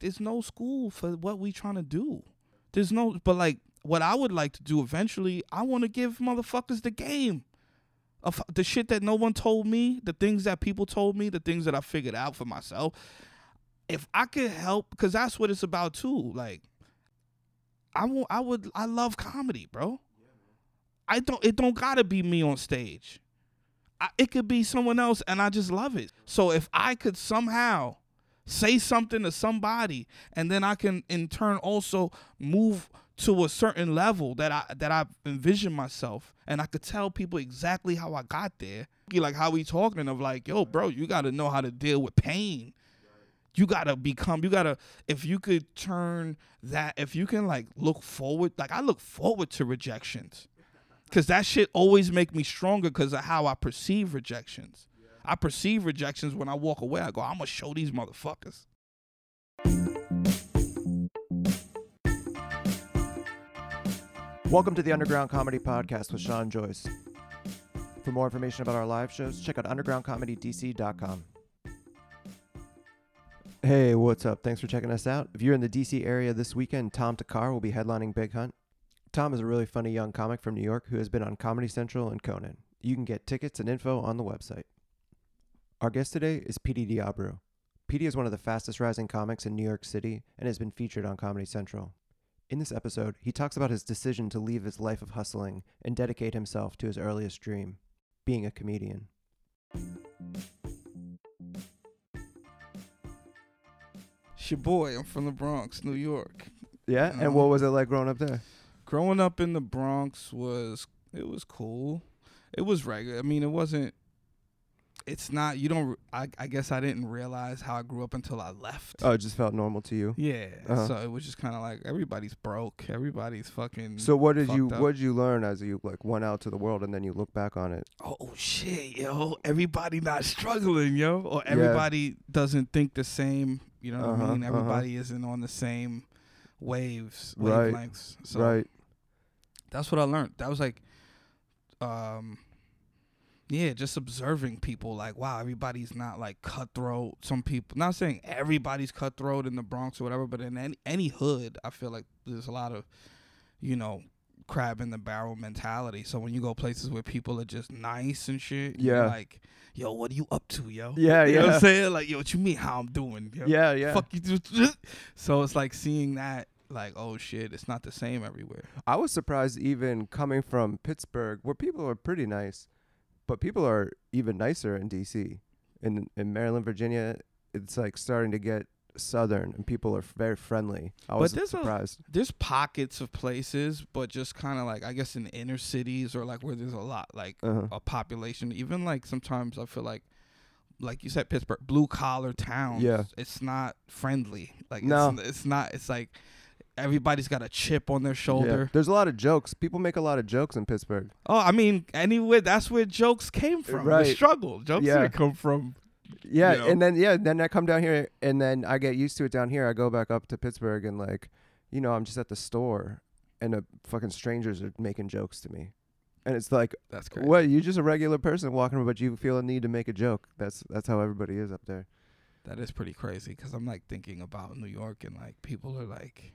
there's no school for what we trying to do. There's no, but like what I would like to do eventually, I want to give motherfuckers the game of the shit that no one told me, the things that people told me, the things that I figured out for myself. If I could help, because that's what it's about too. Like, I want, I would, I love comedy, bro. I don't, it don't gotta be me on stage. I, it could be someone else, and I just love it. So if I could somehow say something to somebody, and then I can in turn also move to a certain level that I that I envision myself, and I could tell people exactly how I got there. Like how we talking of like, yo, bro, you got to know how to deal with pain. You gotta become. You gotta. If you could turn that, if you can like look forward, like I look forward to rejections, cause that shit always make me stronger because of how I perceive rejections. I perceive rejections when I walk away. I go, I'm gonna show these motherfuckers. Welcome to the Underground Comedy Podcast with Sean Joyce. For more information about our live shows, check out undergroundcomedydc.com. Hey, what's up? Thanks for checking us out. If you're in the DC area this weekend, Tom Thakkar will be headlining Big Hunt. Tom is a really funny young comic from New York who has been on Comedy Central and Conan. You can get tickets and info on the website. Our guest today is Petey DeAbreu. Petey is one of the fastest rising comics in New York City and has been featured on Comedy Central. In this episode, he talks about his decision to leave his life of hustling and dedicate himself to his earliest dream, being a comedian. It's your boy. I'm from the Bronx, New York. Yeah, and um, what was it like growing up there? Growing up in the Bronx was it was cool. It was regular. I mean, it wasn't. It's not. You don't. I, I guess I didn't realize how I grew up until I left. Oh, it just felt normal to you. Yeah. Uh-huh. So it was just kind of like everybody's broke. Everybody's fucking. So what did you up. what did you learn as you like went out to the world and then you look back on it? oh shit, yo, everybody not struggling, yo, or everybody doesn't think the same. You know what Uh-huh, I mean? uh-huh. Everybody isn't on the same waves, Right, wavelengths. So right. that's what I learned. That was like, um, yeah, just observing people. Like, wow, everybody's not like cutthroat. Some people, not saying everybody's cutthroat in the Bronx or whatever, but in any any hood, I feel like there's a lot of, you know, crab in the barrel mentality. So when you go places where people are just nice and shit, you're Yeah. like, yo, what are you up to, yo? Yeah, you know what yeah. I'm saying? Like, yo, what you mean how I'm doing? Yo? Yeah, yeah. Fuck you. So it's like seeing that. Like oh shit, it's not the same everywhere. I was surprised even coming from Pittsburgh where people are pretty nice, but people are even nicer in DC. In in Maryland, Virginia, it's like starting to get southern and people are very friendly. I was there's a- surprised. there's pockets of places, but just kind of like I guess in inner cities or like where there's a lot like Uh-huh. a population. Even like sometimes I feel like, like you said, Pittsburgh, blue collar towns. Yeah. it's not friendly. Like No. it's, it's not. It's like everybody's got a chip on their Yeah. shoulder. There's a lot of jokes. People make a lot of jokes in Pittsburgh. Oh, I mean, anywhere that's where jokes came from. The Right. struggle. Jokes Yeah. didn't come from. Yeah, You know? and then yeah, then I come down here and then I get used to it down here. I go back up to Pittsburgh and like, you know, I'm just at the store and the fucking strangers are making jokes to me. And it's like, That's crazy. what? You're just a regular person walking, around but you feel a need to make a joke. That's that's how everybody is up there. That is pretty crazy because I'm like thinking about New York and like people are like,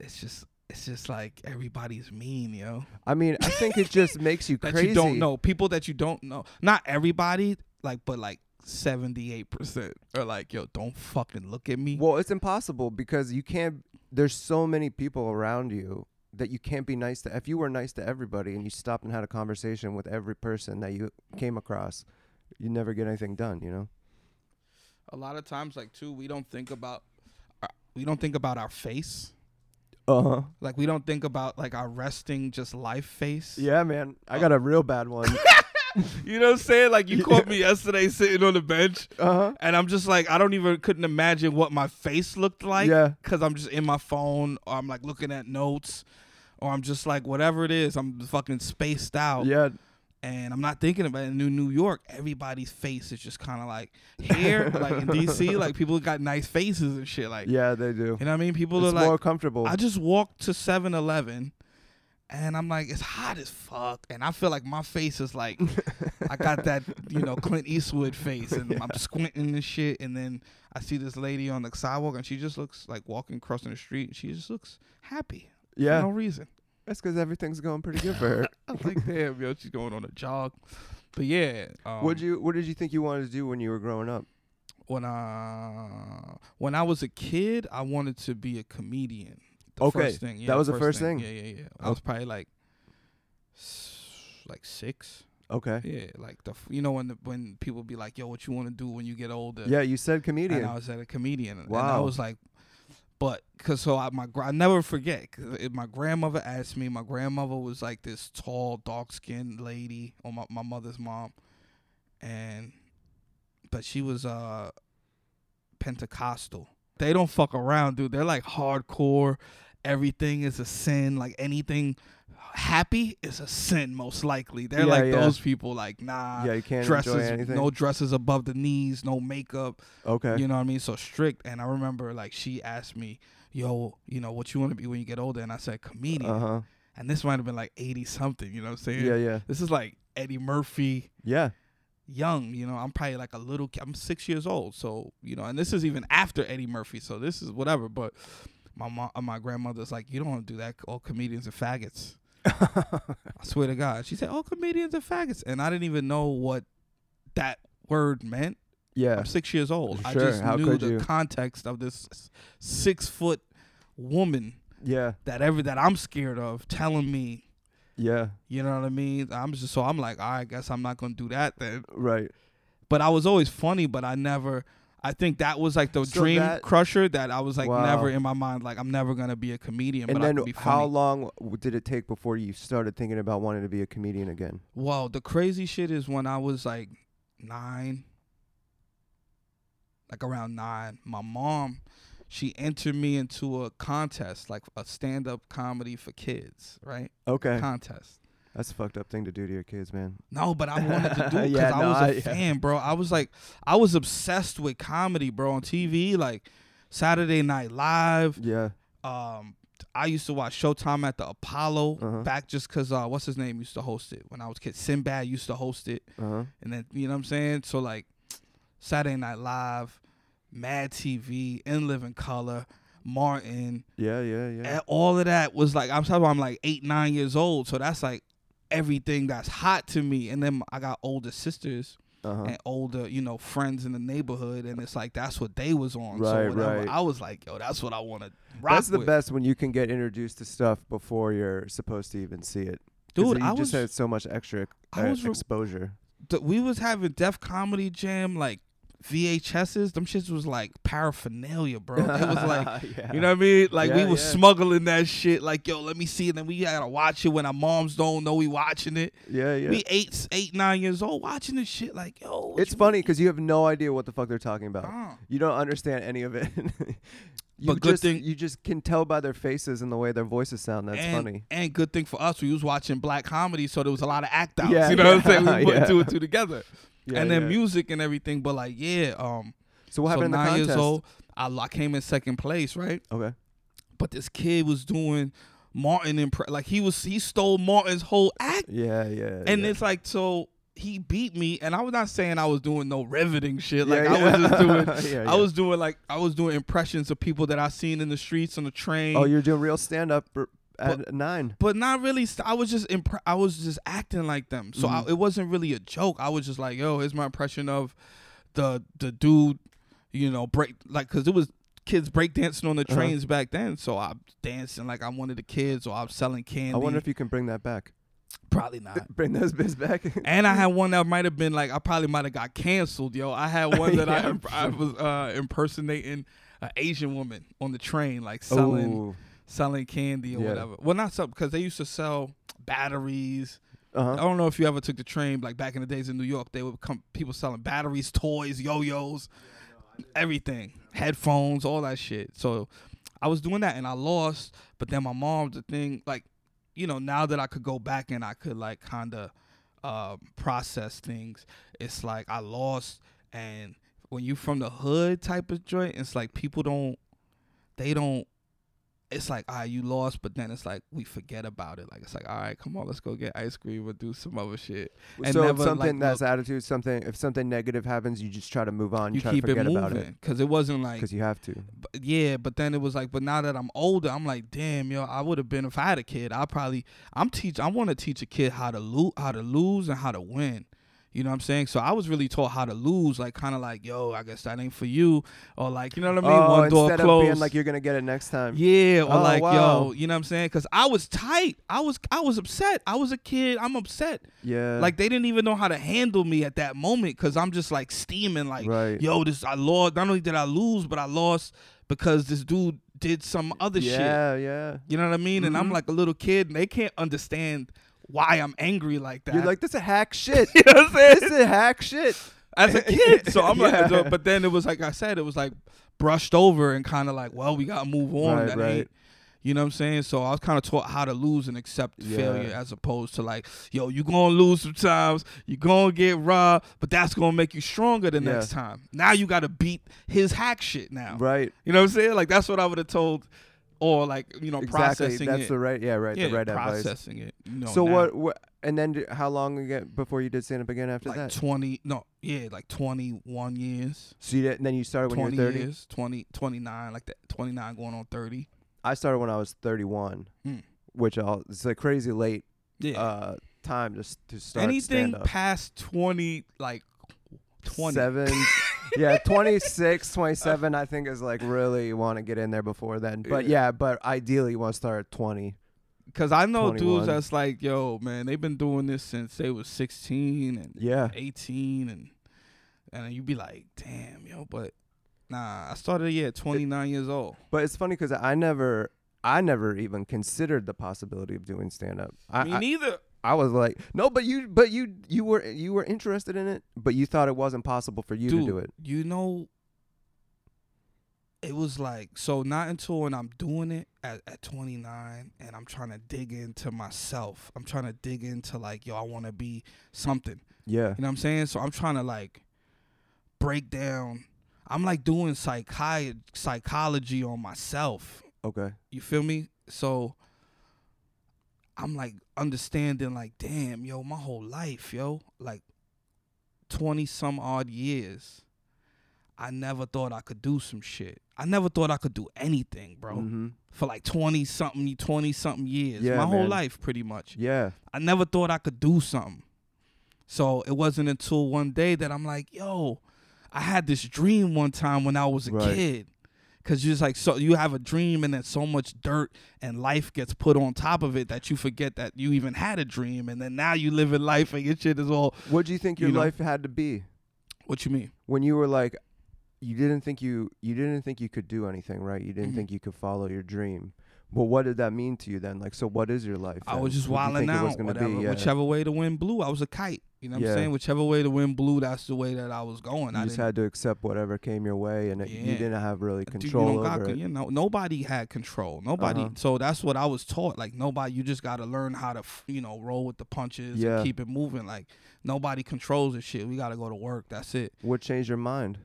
it's just it's just like everybody's mean, yo. I mean, I think it just makes you That crazy. you don't know people that you don't know. Not everybody, like, but like seventy eight percent are like, yo, don't fucking look at me. Well, it's impossible because you can't. There's so many people around you that you can't be nice to. If you were nice to everybody and you stopped and had a conversation with every person that you came across, you never get anything done. You know. A lot of times, like too, we don't think about our, we don't think about our face. Uh huh. Like we don't think about like our resting just life face. Yeah, man. I got a real bad one. You know what I'm saying? Like you caught me yesterday sitting on the bench. Uh huh. And I'm just like, I don't even couldn't imagine what my face looked like. Yeah. Cause I'm just in my phone or I'm like looking at notes or I'm just like, whatever it is, I'm fucking spaced out. Yeah. And I'm not thinking about it. In New New York, everybody's face is just kind of like here, like in DC, like people got nice faces and shit. Like, Yeah, they do. you know what I mean? People It's are like, more comfortable. I just walked to 7 Eleven and I'm like, it's hot as fuck, and I feel like my face is like, I got that you know Clint Eastwood face, and I'm squinting and shit, and then I see this lady on the sidewalk, and she just looks like walking crossing the street, and she just looks happy Yeah, for no reason. That's because everything's going pretty good for her. I was like, damn, yo, she's going on a jog, but yeah. Um, What you What did you think you wanted to do when you were growing up? when I when I was a kid, I wanted to be a comedian. The Okay, first thing, yeah, that was the first thing? Yeah, yeah, yeah. I Oh. was probably like, like six. Okay. Yeah, like the f- you know when the, when people be like, "Yo, what you want to do when you get older?" Yeah, you said and comedian. I was at a comedian, and I Wow. was like, but because so I my I never forget. it- my grandmother asked me. My grandmother was like this tall, dark skinned lady, on my my mother's mom, and but she was uh Pentecostal. They don't fuck around, dude. They're like hardcore. Everything is a sin. Like anything happy is a sin, most likely. They're Yeah, like yeah. those people. Like nah, yeah, you can't dresses, enjoy anything. no dresses above the knees, no makeup. okay. You know what I mean? So strict. And I remember like she asked me, "Yo, you know what you want to be when you get older?" And I said, "Comedian." Uh huh. And this might have been like eighty something. You know what I'm saying? Yeah, yeah, This is like Eddie Murphy, yeah. young. You know, I'm probably like a little. I'm six years old. So you know, and this is even after Eddie Murphy. So this is whatever. But my mom, my grandmother's like, "You don't want to do that. All comedians are faggots." I swear to God. She said, "All comedians are faggots," and I didn't even know what that word meant. yeah. I'm six years old. I just how knew the you? context of this six foot woman Yeah. that every that I'm scared of telling me. Yeah. You know what I mean? I'm just so I'm like, I guess I'm not gonna do that then. Right. But I was always funny, but I never. I think that was like the So dream that- crusher that I was like Wow. never in my mind. Like I'm never gonna be a comedian, And but then how long did it take before you started thinking about wanting to be a comedian again? Well, the crazy shit is when I was like nine, like around nine, my mom, she entered me into a contest, like a stand up comedy for kids, right? Okay. Contest. That's a fucked up thing to do to your kids, man. No, but I wanted to do it because Yeah, I no, was a yeah. fan, bro. I was like, I was obsessed with comedy, bro, on TV, like Saturday Night Live. Yeah. Um, I used to watch Showtime at the Apollo Uh-huh. back just because uh, what's his name used to host it when I was a kid. Sinbad used to host it. Uh huh. And then you know what I'm saying? So like Saturday Night Live, Mad TV, In Living Color, Martin, Yeah. Yeah. Yeah. and all of that was like I'm talking about I'm like eight, nine years old. So that's like everything that's hot to me. And then I got older sisters Uh huh. and older, you know, friends in the neighborhood, and it's like that's what they was on. Right, so whatever, right. I was like, yo, that's what I want to rock That's the with. best when you can get introduced to stuff before you're supposed to even see it. Dude, you I just was had so much extra I uh, was re- exposure. we was having Def Comedy Jam like VHSs. Them shits was like paraphernalia, bro. It was like yeah. You know what I mean? Like we Yeah, was yeah. smuggling that shit. Like yo, let me see it. And we gotta watch it when our moms don't know we watching it. Yeah, yeah. We eight, eight, nine years old watching this shit. Like yo, it's funny because you have no idea what the fuck they're talking about. Uh, You don't understand any of it. you But good just thing- you just can tell by their faces and the way their voices sound. That's and, funny. And good thing for us, we was watching black comedy, so there was a lot of act outs. Yeah, you know what I'm saying? We yeah, put yeah. two and two together. Yeah, and then yeah. music and everything. But like, yeah, um, So what so happened in the nine contest? years old, I, I came in second place, right? Okay. But this kid was doing Martin impre- like he was he stole Martin's whole act. Yeah, yeah. And yeah. it's like so he beat me, and I was not saying I was doing no riveting shit. Like Yeah, I was yeah. just doing, Yeah, I was doing like I was doing impressions of people that I seen in the streets on the train. Oh, you're doing real stand up at nine. but not really. st- I was just impre- I was just acting like them. So I, Mhm. it wasn't really a joke. I was just like, yo, here's my impression of the the dude, you know, break like because it was kids breakdancing on the Uh-huh. trains back then. So I'm dancing like I'm one of the kids, or I'm selling candy. I wonder if you can bring that back. probably not. Bring those bits back. And I had one that might have been like I probably might have got canceled, yo. I had one that Yeah, I I was uh, impersonating an Asian woman on the train, like selling Ooh. Selling candy or Yeah. whatever. Well, not something because they used to sell batteries. I Uh-huh. don't know if you ever took the train, like back in the days in New York, they would come people selling batteries, toys, yo-yos, everything, headphones, all that shit. So I was doing that and I lost, but then my mom, the thing, like, you know, now that I could go back and I could like kind of um, process things, it's like I lost, and when you from the hood type of joint, it's like people don't, they don't it's like, all right, you lost, but then it's like we forget about it. Like it's like, all right, come on, let's go get ice cream or do some other shit. And so never, if something like, that's look- attitude, something if something negative happens, you just try to move on. You, You try keep to it forget about it moving because it wasn't like because you have to. but yeah, but then it was like, but now that I'm older, I'm like, damn, yo, I would have been if I had a kid. I probably, I'm teach, I want to teach a kid how to lose, how to lose and how to win. You know what I'm saying? So I was really taught how to lose, like kind of like, yo, I guess that ain't for you, or like, you know what I mean? oh, One door instead closed. of being like you're gonna get it next time. yeah, or Oh, like, wow. yo, you know what I'm saying? Because I was tight. I was, I was upset. I was a kid. I'm upset. Yeah. Like they didn't even know how to handle me at that moment because I'm just like steaming, like, right. yo, this I lost. Not only did I lose, but I lost because this dude did some other shit. yeah, yeah. You know what I mean? And I'm Mhm. like a little kid, and they can't understand why I'm angry like that. You're like this is hack shit. you know what I'm saying? this is hack shit. As a kid, so I'm gonna Yeah. like, but then it was like I said, it was like brushed over and kind of like, well, we gotta move on. Right, that right. ain't. You know what I'm saying? So I was kind of taught how to lose and accept Yeah. failure as opposed to like, yo, you gonna lose sometimes, you gonna get robbed, but that's gonna make you stronger the Yeah. next time. Now you gotta beat his hack shit now. Right. You know what I'm saying? Like that's what I would have told, or like you know Exactly. processing That's it. the right. Yeah. Right. yeah, the right advice. processing it. You know, So now. what, what? And then d- how long again before you did stand up again after Like that? twenty? No, yeah, like twenty one years. So you did, and then you started when you were 30. years, 20, 29, like that. Twenty nine going on thirty. I started when I was 31, Mm. which I'll, it's a crazy late Yeah. uh, time to to start Anything past twenty, like twenty. Seven, yeah, 26, 27, I think is like really you want to get in there before then. But Yeah. but ideally you want to start at 20. Cause I know 21. dudes that's like, yo, man, they've been doing this since they was sixteen and Yeah. 18 and and you'd be like, damn, yo, but nah, I started yeah, 29 years old. But it's funny because I never, I never even considered the possibility of doing stand up. I, Me I, neither. I was like, no, but you, but you, you were, you were interested in it, but you thought it wasn't possible for you Dude, to do it. You know, it was like so not until when I'm doing it at, at 29 and I'm trying to dig into myself. I'm trying to dig into like, yo, I want to be something. Yeah. You know what I'm saying? So I'm trying to like break down. I'm like doing psychi- psychology on myself. Okay. You feel me? So I'm like understanding like damn, yo, my whole life, yo, like 20 some odd years. I never thought I could do some shit. I never thought I could do anything, bro. hmm For like 20 something 20 something years. Yeah, my whole life pretty much. Yeah. I never thought I could do something. So it wasn't until one day that I'm like, yo, I had this dream one time when I was a Right. kid. Cause you're just like so you have a dream and then so much dirt and life gets put on top of it that you forget that you even had a dream and then now you live in life and your shit is all What do you think your You know. life had to be what you mean? when you were like, you didn't think you, you didn't think you could do anything, right? You didn't Mhm. think you could follow your dream. But what did that mean to you then? Like, so what is your life? I then? was just wilding think it was out, whatever, be? Yeah. whichever way the wind blew. I was a kite. You know what Yeah. I'm saying? Whichever way the wind blew, that's the way that I was going. I just had to accept whatever came your way, and it, you didn't have really Dude, control you don't got, over it. You know, nobody had control. Nobody. Uh-huh. So that's what I was taught. Like nobody. You just got to learn how to, you know, roll with the punches Yeah. and keep it moving. Like nobody controls this shit. We got to go to work. That's it. What changed your mind?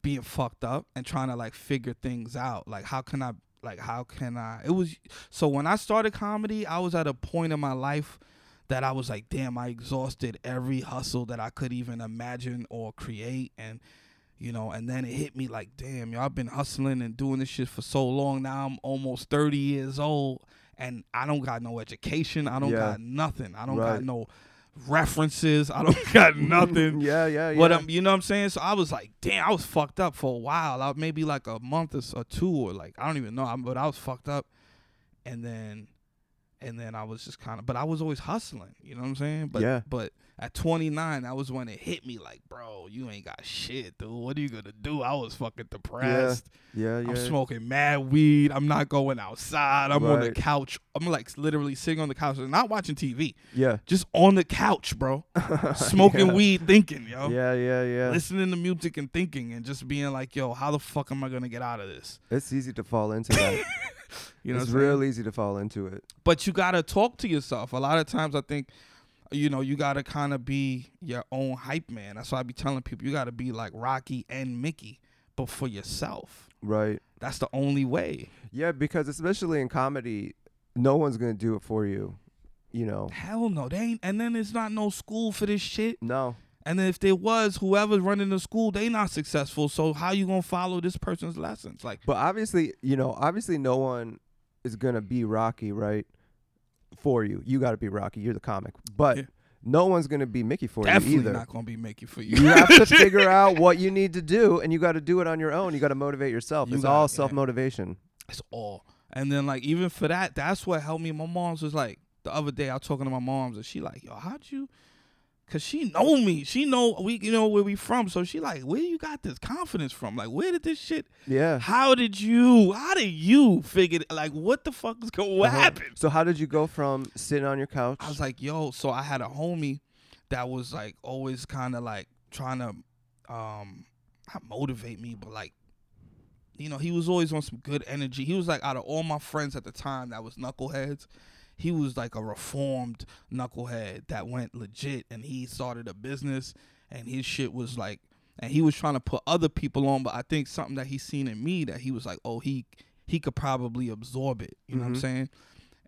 Being fucked up and trying to like figure things out. Like how can I? Like how can I? It was so when I started comedy, I was at a point in my life that I was like, damn, I exhausted every hustle that I could even imagine or create and you know, and then it hit me like, damn, yo, I've been hustling and doing this shit for so long. Now I'm almost 30 years old and I don't got no education. I don't Yeah. got nothing. I don't Right. got no references. I don't got mm-hmm. nothing. yeah, yeah, yeah. What I'm, you know what I'm saying? So I was like, damn, I was fucked up for a while. I, maybe like a month or, or two, or like I don't even know. I'm- But I was fucked up, and then, and then I was just kind of. But I was always hustling. You know what I'm saying? But Yeah. But at 29, that was when it hit me. Like, bro, you ain't got shit, dude. What are you gonna do? I was fucking depressed. yeah, yeah. I'm smoking mad weed. I'm not going outside. I'm on the couch. I'm like literally sitting on the couch and not watching TV. yeah. Just on the couch, bro. Smoking yeah. weed, thinking, yo Yeah, yeah, yeah. listening to music and thinking and just being like, yo, how the fuck am I gonna get out of this? It's easy to fall into that. You know, it's what I'm saying? real easy to fall into it. But you gotta talk to yourself. A lot of times, I think, you know, you gotta kind of be your own hype man. That's why I be telling people you gotta be like Rocky and Mickey, but for yourself. Right. That's the only way. Yeah, because especially in comedy, no one's gonna do it for you. You know. Hell no, they ain't. And then it's not no school for this shit. No. And then if there was, whoever's running the school, they not successful. So how you gonna follow this person's lessons? Like, But obviously, you know, obviously, no one is gonna be Rocky, right? For you, you got to be Rocky. You're the comic, but Yeah. no one's gonna be Mickey for definitely you either. not gonna be Mickey for you. you have to figure out what you need to do, and you got to do it on your own. You got to motivate yourself. You it's got- all self motivation. It's all. And then like even for that, that's what helped me. My mom's was like the other day I was talking to my mom's and she like, yo, how'd you? Cause she know me. She know we you know where we from. So she like, where you got this confidence from? Like, where did this shit? Yeah. How did you? How did you figure? Like, what the fuck is going? What Uh-huh. happened? So how did you go from sitting on your couch? I was like, yo, so I had a homie that was like always kind of like trying to um not motivate me, but like you know, he was always on some good energy. He was like out of all my friends at the time that was knuckleheads, he was like a reformed knucklehead that went legit and he started a business and his shit was like and he was trying to put other people on, but I think something that he seen in me that he was like, oh, he he could probably absorb it. You know what I'm Mhm. saying?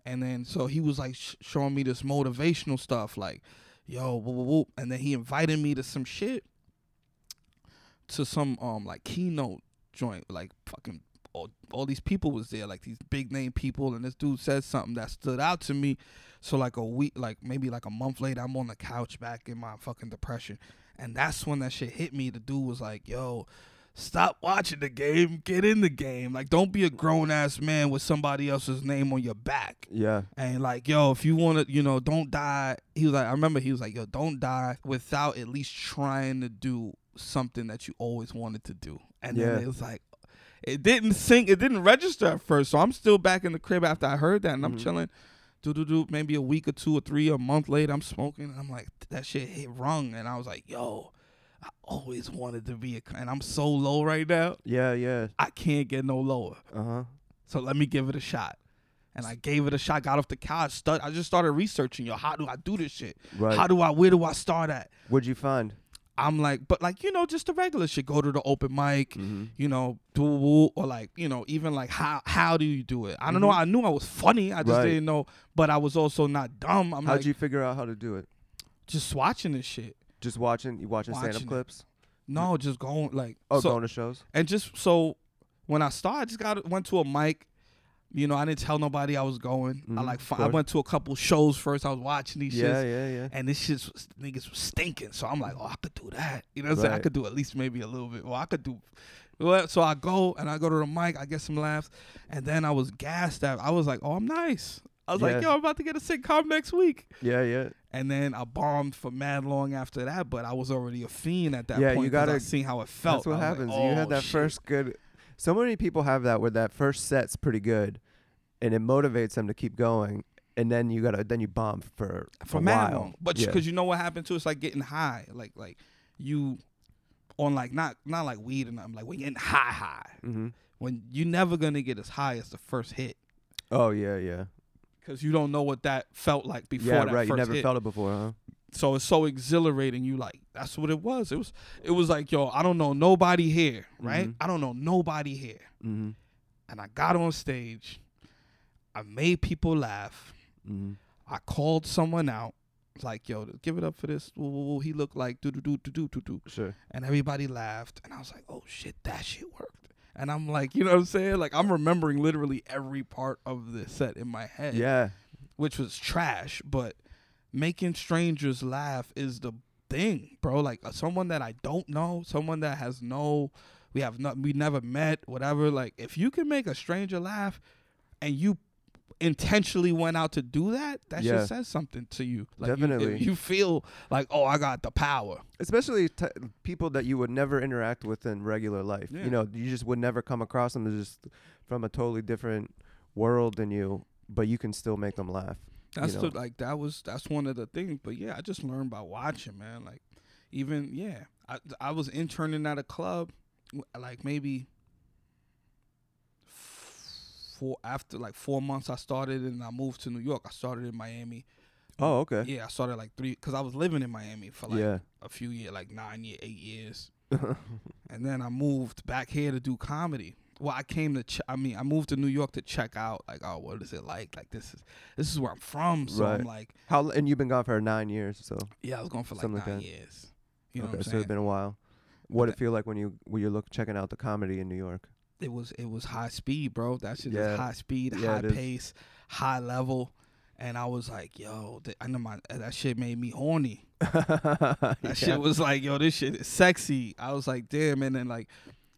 And then so he was like sh- showing me this motivational stuff, like, yo, whoop, whoop, whoop. and then he invited me to some shit, to some um like keynote joint, like fucking all, all these people was there, like these big name people, and this dude said something that stood out to me. So like a week, like maybe like a month later, I'm on the couch back in my fucking depression, and that's when that shit hit me. The dude was like, yo. Stop watching the game. Get in the game. Like, don't be a grown ass man with somebody else's name on your back. yeah. And like, yo, if you want to, you know, don't die. He was like, I remember he was like, yo, don't die without at least trying to do something that you always wanted to do. And Yeah. then it was like, it didn't sink. it didn't register at first. So I'm still back in the crib after I heard that, and I'm Mhm. chilling. Do do do. Maybe a week or two or three, a month later, I'm smoking, and I'm like, that shit hit rung, and I was like, yo, I always wanted to be a, and I'm so low right now, Yeah. Yeah. I can't get no lower. Uh huh. So let me give it a shot. And I gave it a shot, got off the couch, start, I just started researching, yo, how do I do this shit? Right. How do I, where do I start at? What'd you find? I'm like, but like, you know, just the regular shit. Go to the open mic, Mm-hmm. you know, do woo, or like, you know, even like how how do you do it? I don't know. Mhm. I knew I was funny. I just Right. didn't know, but I was also not dumb. I'm How'd like you figure out how to do it? just watching this shit. Just watching. You watching, stand up clips? No, just going like Oh, so, going to shows. and just so when I started, I just got went to a mic. You know, I didn't tell nobody I was going. I Mhm, like I went to a couple shows first. I was watching these Yeah. shits. Yeah. Yeah. And this shit was niggas was stinking. So I'm like, oh, I could do that. You know what I'm saying? I could do at least maybe a little bit. Well, I could do well, so I go and I go to the mic, I get some laughs, and then I was gassed out. I was like, oh, I'm nice. I was Yeah. like, yo, I'm about to get a sitcom next week. Yeah. Yeah. And then I bombed for mad long after that, but I was already a fiend at that Yeah, you point. 'cause I gotta- seen how it felt. That's what happens. like, you had oh, that shit. first good. So many people have that where that first set's pretty good, and it motivates them to keep going, and then you gotta then you bomb for for a mad while. long. But yeah. because you know what happened to it's like getting high, like like you on like not not like weed and nothing, like when you're getting high high. hmm When you're never gonna get as high as the first hit Oh yeah, yeah, because you don't know what that felt like before yeah. that Right, you never hit. felt it before, huh? So it's so exhilarating. You like that's what it was. It was it was like yo, I don't know nobody here, right? Mhm. I don't know nobody here, Mm-hmm. and I got on stage. I made people laugh. Mm-hmm. I called someone out. Like, yo, give it up for this. Woo, woo, woo. He looked like do do do do do do do. Sure. And everybody laughed. And I was like, oh shit, that shit worked. And I'm like, you know what I'm saying? Like I'm remembering literally every part of the set in my head. Yeah. Which was trash, but making strangers laugh is the thing, bro. Like uh, someone that I don't know, someone that has no we have not we never met, whatever. Like if you can make a stranger laugh and you intentionally went out to do that, that Yeah. shit says something to you. Like Definitely. you, feel like, oh, I got the power. Especially t- people that you would never interact with in regular life. Yeah. You know, you just would never come across them as just from a totally different world than you, but you can still make them laugh. That's know. the like that was that's one of the things. But yeah, I just learned by watching, man. Like even yeah, I I was interning at a club, like maybe four after like four months I started and I moved to New York. I started in Miami. Oh, okay. Yeah, I started like three because I was living in Miami for like yeah. a few years, like nine year, eight years, and then I moved back here to do comedy. Well, I came to. Ch- I mean, I moved to New York to check out. Like, oh, what is it like? Like this is this is where I'm from. So I'm like, How and you've been gone for nine years, so yeah, I was going for like Something like nine that. years. You know okay, so it's been a while. What did it feel like when you when you're look checking out the comedy in New York? it was it was high speed, bro. That shit Yeah. is high speed, Yeah, high it is. pace, high level. And I was like, yo, th- I know my that shit made me horny. That Yeah. shit was like, yo, this shit is sexy. I was like, damn, and then like,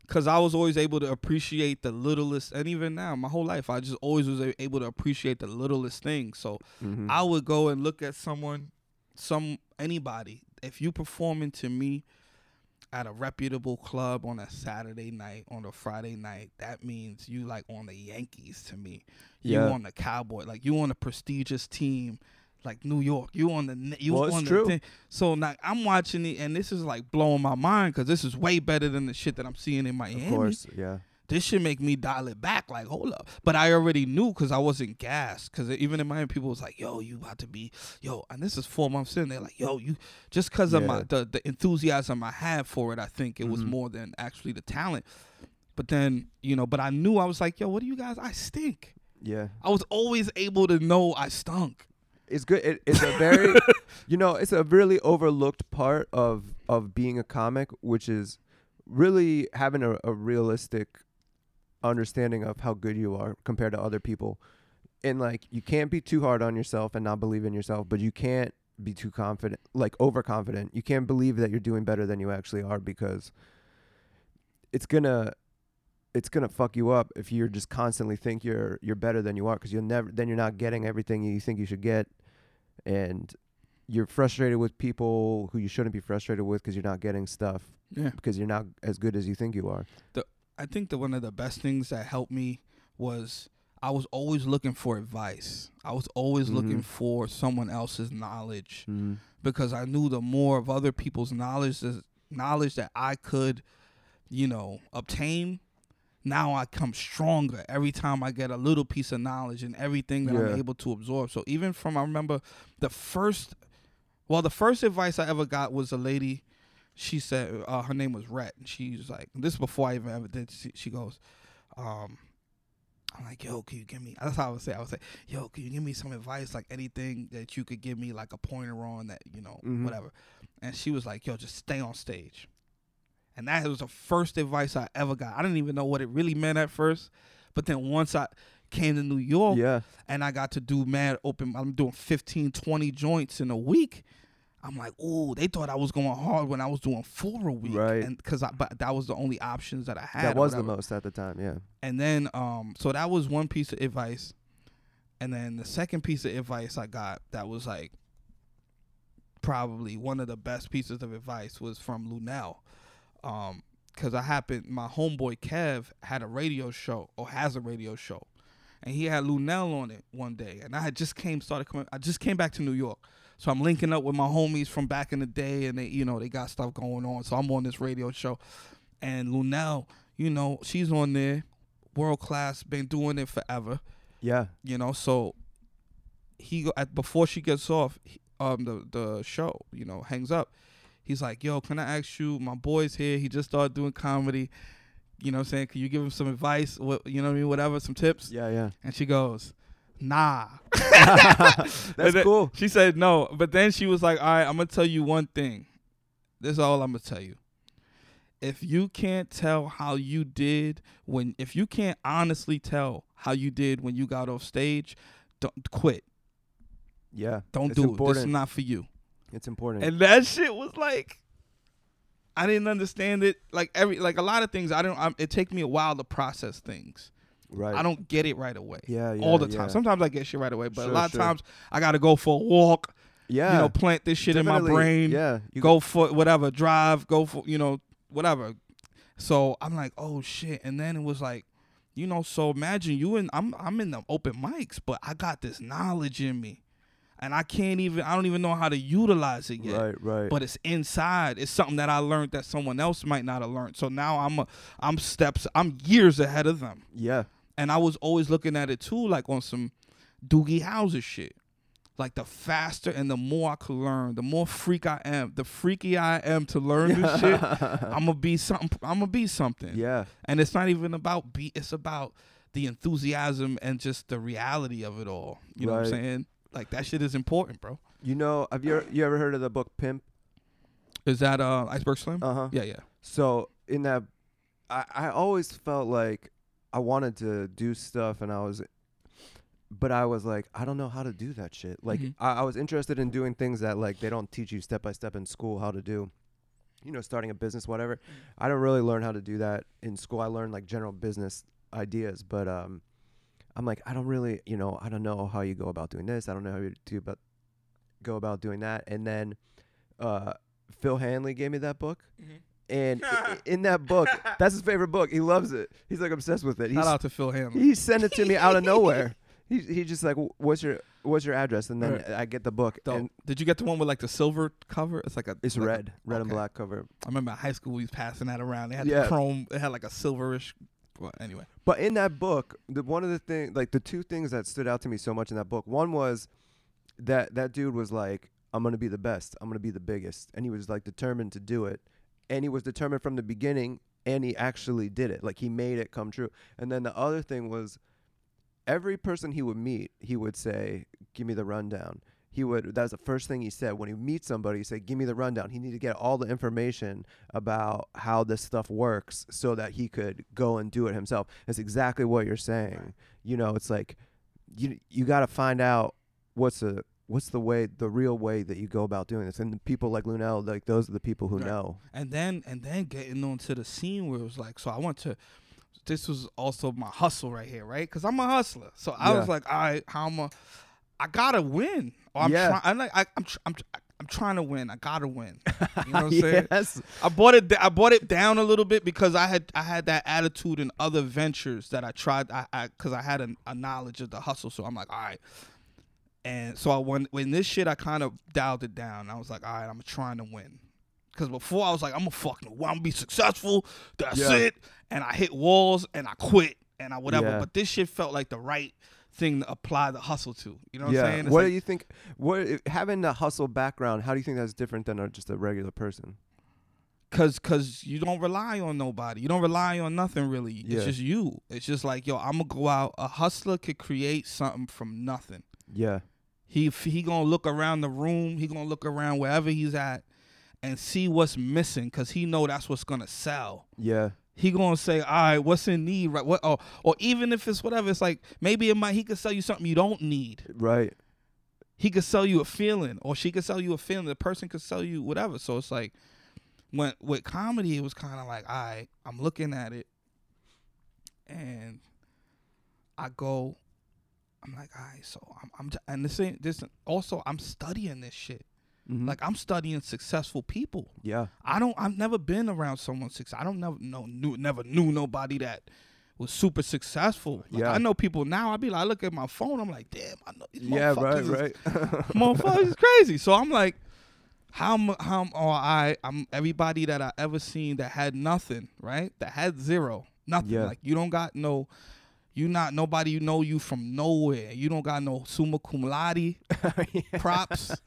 cause I was always able to appreciate the littlest, and even now, my whole life, I just always was able to appreciate the littlest things. So Mhm. I would go and look at someone, some anybody. If you performing to me at a reputable club on a Saturday night, on a Friday night, that means you like on the Yankees to me. You on the Cowboy, like you on a prestigious team, like New York. You on the you Well, on the thing. So now I'm watching it, and this is like blowing my mind because this is way better than the shit that I'm seeing in Miami of course, yeah. this should make me dial it back. Like, hold up. But I already knew because I wasn't gassed. Because even in Miami, people was like, yo, you about to be, yo, and this is four months in. They're like, yo, you, just because of my, the, the enthusiasm I had for it, I think it was Mhm. more than actually the talent. But then, you know, but I knew I was like, yo, what do you guys, I stink. Yeah. I was always able to know I stunk. It's good. It, it's a very, you know, it's a really overlooked part of of being a comic, which is really having a, a realistic understanding of how good you are compared to other people. And like, you can't be too hard on yourself and not believe in yourself, but you can't be too confident, like overconfident. You can't believe that you're doing better than you actually are because it's gonna it's gonna fuck you up if you're just constantly think you're you're better than you are because you'll never then you're not getting everything you think you should get and you're frustrated with people who you shouldn't be frustrated with because you're not getting stuff Yeah. because you're not as good as you think you are I think that one of the best things that helped me was I was always looking for advice. I was always looking Mhm. for someone else's knowledge. mm-hmm. because I knew the more of other people's knowledge knowledge that I could, you know, obtain, now I come stronger every time I get a little piece of knowledge and everything that Yeah. I'm able to absorb. So even from I remember the first well, the first advice I ever got was a lady. She said uh, her name was Rhett. And she was like, this is before I even ever did. She, she goes, um, I'm like, yo, can you give me? That's how I would say. I would say, yo, can you give me some advice, like anything that you could give me, like a pointer on that, you know, Mhm. whatever. And she was like, yo, just stay on stage. And that was the first advice I ever got. I didn't even know what it really meant at first, but then once I came to New York yeah and I got to do mad open, I'm doing 15, 20 joints in a week. I'm like, oh, they thought I was going hard when I was doing four a week, Right. And because I, but that was the only options that I had. that was the most at the time yeah And then, um, so that was one piece of advice. And then the second piece of advice I got that was like probably one of the best pieces of advice was from Luenell. Um, cause I happened, my homeboy Kev had a radio show or has a radio show, and he had Luenell on it one day, and I had just came started coming, I just came back to New York, so I'm linking up with my homies from back in the day, and they, you know, they got stuff going on, so I'm on this radio show, and Luenell, you know, she's on there, world class, been doing it forever, yeah. You know, so he go at before she gets off um the the show, you know, hangs up. He's like, "Yo, can I ask you? My boy's here. He just started doing comedy. You know what I'm saying? Can you give him some advice? What you know what I mean? Whatever, some tips?" yeah yeah And she goes, "Nah." that's cool She said no, but then she was like, "All right, I'm gonna tell you one thing. This is all I'm gonna tell you. If you can't tell how you did when, if you can't honestly tell how you did when you got off stage, don't quit. yeah Don't do it. This important. is not for you." It's important And that shit was like, I didn't understand it. Like every, like a lot of things, I don't. I'm, it take me a while to process things. right I don't get it right away. yeah yeah all the time. yeah. Sometimes I get shit right away, but a Sure, lot of times I gotta go for a walk. yeah You know, plant this shit in my brain. yeah you go for whatever, drive, go for you know whatever. So I'm like, oh shit, and then it was like, you know, so imagine you and I'm I'm in the open mics, but I got this knowledge in me, and I can't even I don't even know how to utilize it yet. right right But it's inside. It's something that I learned that someone else might not have learned. So now I'm a, I'm steps I'm years ahead of them, yeah and I was always looking at it too, like on some Doogie Howser shit. like the faster and the more I could learn, the more freak I am, the freaky I am to learn this shit. I'm gonna be something. I'm gonna be something. yeah. And it's not even about beat. It's about the enthusiasm and just the reality of it all. You know what I'm saying? Like that shit is important, bro. You know, have you you ever heard of the book Pimp? Is that uh Iceberg Slim? Uh huh. yeah, yeah. So in that, I I always felt like I wanted to do stuff, and I was, but I was like, I don't know how to do that shit. Like Mhm. I, I was interested in doing things that like they don't teach you step by step in school how to do. You know, starting a business, whatever. I don't really learn how to do that in school. I learned like general business ideas, but um, I'm like, I don't really, you know, I don't know how you go about doing this. I don't know how you do about go about doing that. And then, uh, Phil Hanley gave me that book, and in that book, that's his favorite book. He loves it. He's like obsessed with it. He's, Shout out to Phil Hanley. he sent it to me out of nowhere. He he just like, what's your what's your address? And then Right. I get the book, Dope. and Did you get the one with like the silver cover? It's like a. it's like a- red, red and black cover. I remember in high school we was passing that around. They had Yeah. the chrome. It had like a silverish. Well, anyway. But in that book, the one of the thing, like the two things that stood out to me so much in that book, one was that that dude was like, "I'm gonna be the best. I'm gonna be the biggest," and he was like determined to do it, and he was determined from the beginning, and he actually did it. Like he made it come true. And then the other thing was, every person he would meet, he would say, "Give me the rundown." He would. That was the first thing he said when he meets somebody. He said, "Give me the rundown." He needed to get all the information about how this stuff works so that he could go and do it himself. That's exactly what you're saying. You know, it's like you you got to find out what's the what's the way the real way that you go about doing this. And people like Luenell, like those are the people who Right. know. and then and then getting onto the scene where it was like so i want to this was also my hustle right here right because i'm a hustler so i Yeah. was like all right how am i i gotta win or i'm Yeah. trying i'm like I, i'm tr- I'm, tr- I'm trying to win i gotta win you know what i'm saying yes. I bought it. I bought it down a little bit because I had I had that attitude in other ventures that I tried. I because I, had a, a knowledge of the hustle, so I'm like, all right. And so I when when this shit, I kind of dialed it down. I was like, all right, I'm trying to win. Because before I was like, I'm gonna fucking, I'm gonna be successful. That's Yeah. it. And I hit walls and I quit and I whatever. Yeah. But this shit felt like the right thing to apply the hustle to. You know what yeah. I'm saying? It's what like- do you think? What having the hustle background? How do you think that's different than a, just a regular person? Cause, cause you don't rely on nobody. You don't rely on nothing really. Yeah. It's just you. It's just like yo, I'm gonna go out. A hustler could create something from nothing. Yeah. He he gonna look around the room. He gonna look around wherever he's at, and see what's missing. Cause he know that's what's gonna sell. Yeah. He gonna say, all right, what's in need, right? What? Or, or even if it's whatever, it's like maybe it might. He could sell you something you don't need. Right. He could sell you a feeling, or she could sell you a feeling. The person could sell you whatever. So it's like, when with comedy, it was kind of like, all right, I'm looking at it, and I go, I'm like, all right, so I'm, I'm t- and this ain't this also I'm studying this shit. Mhm. Like I'm studying successful people. yeah. I don't. I've never been around someone success. I don't never know. Knew, never knew nobody that was super successful. Like, Yeah. I know people now. I be like, I look at my phone. I'm like, damn. I know these Yeah. Right. is- Right. motherfuckers is crazy. So I'm like, how how am- I I'm everybody that I ever seen that had nothing, right? That had zero, nothing. Yeah. Like you don't got no, you not nobody you know you from nowhere. You don't got no summa cum laude props.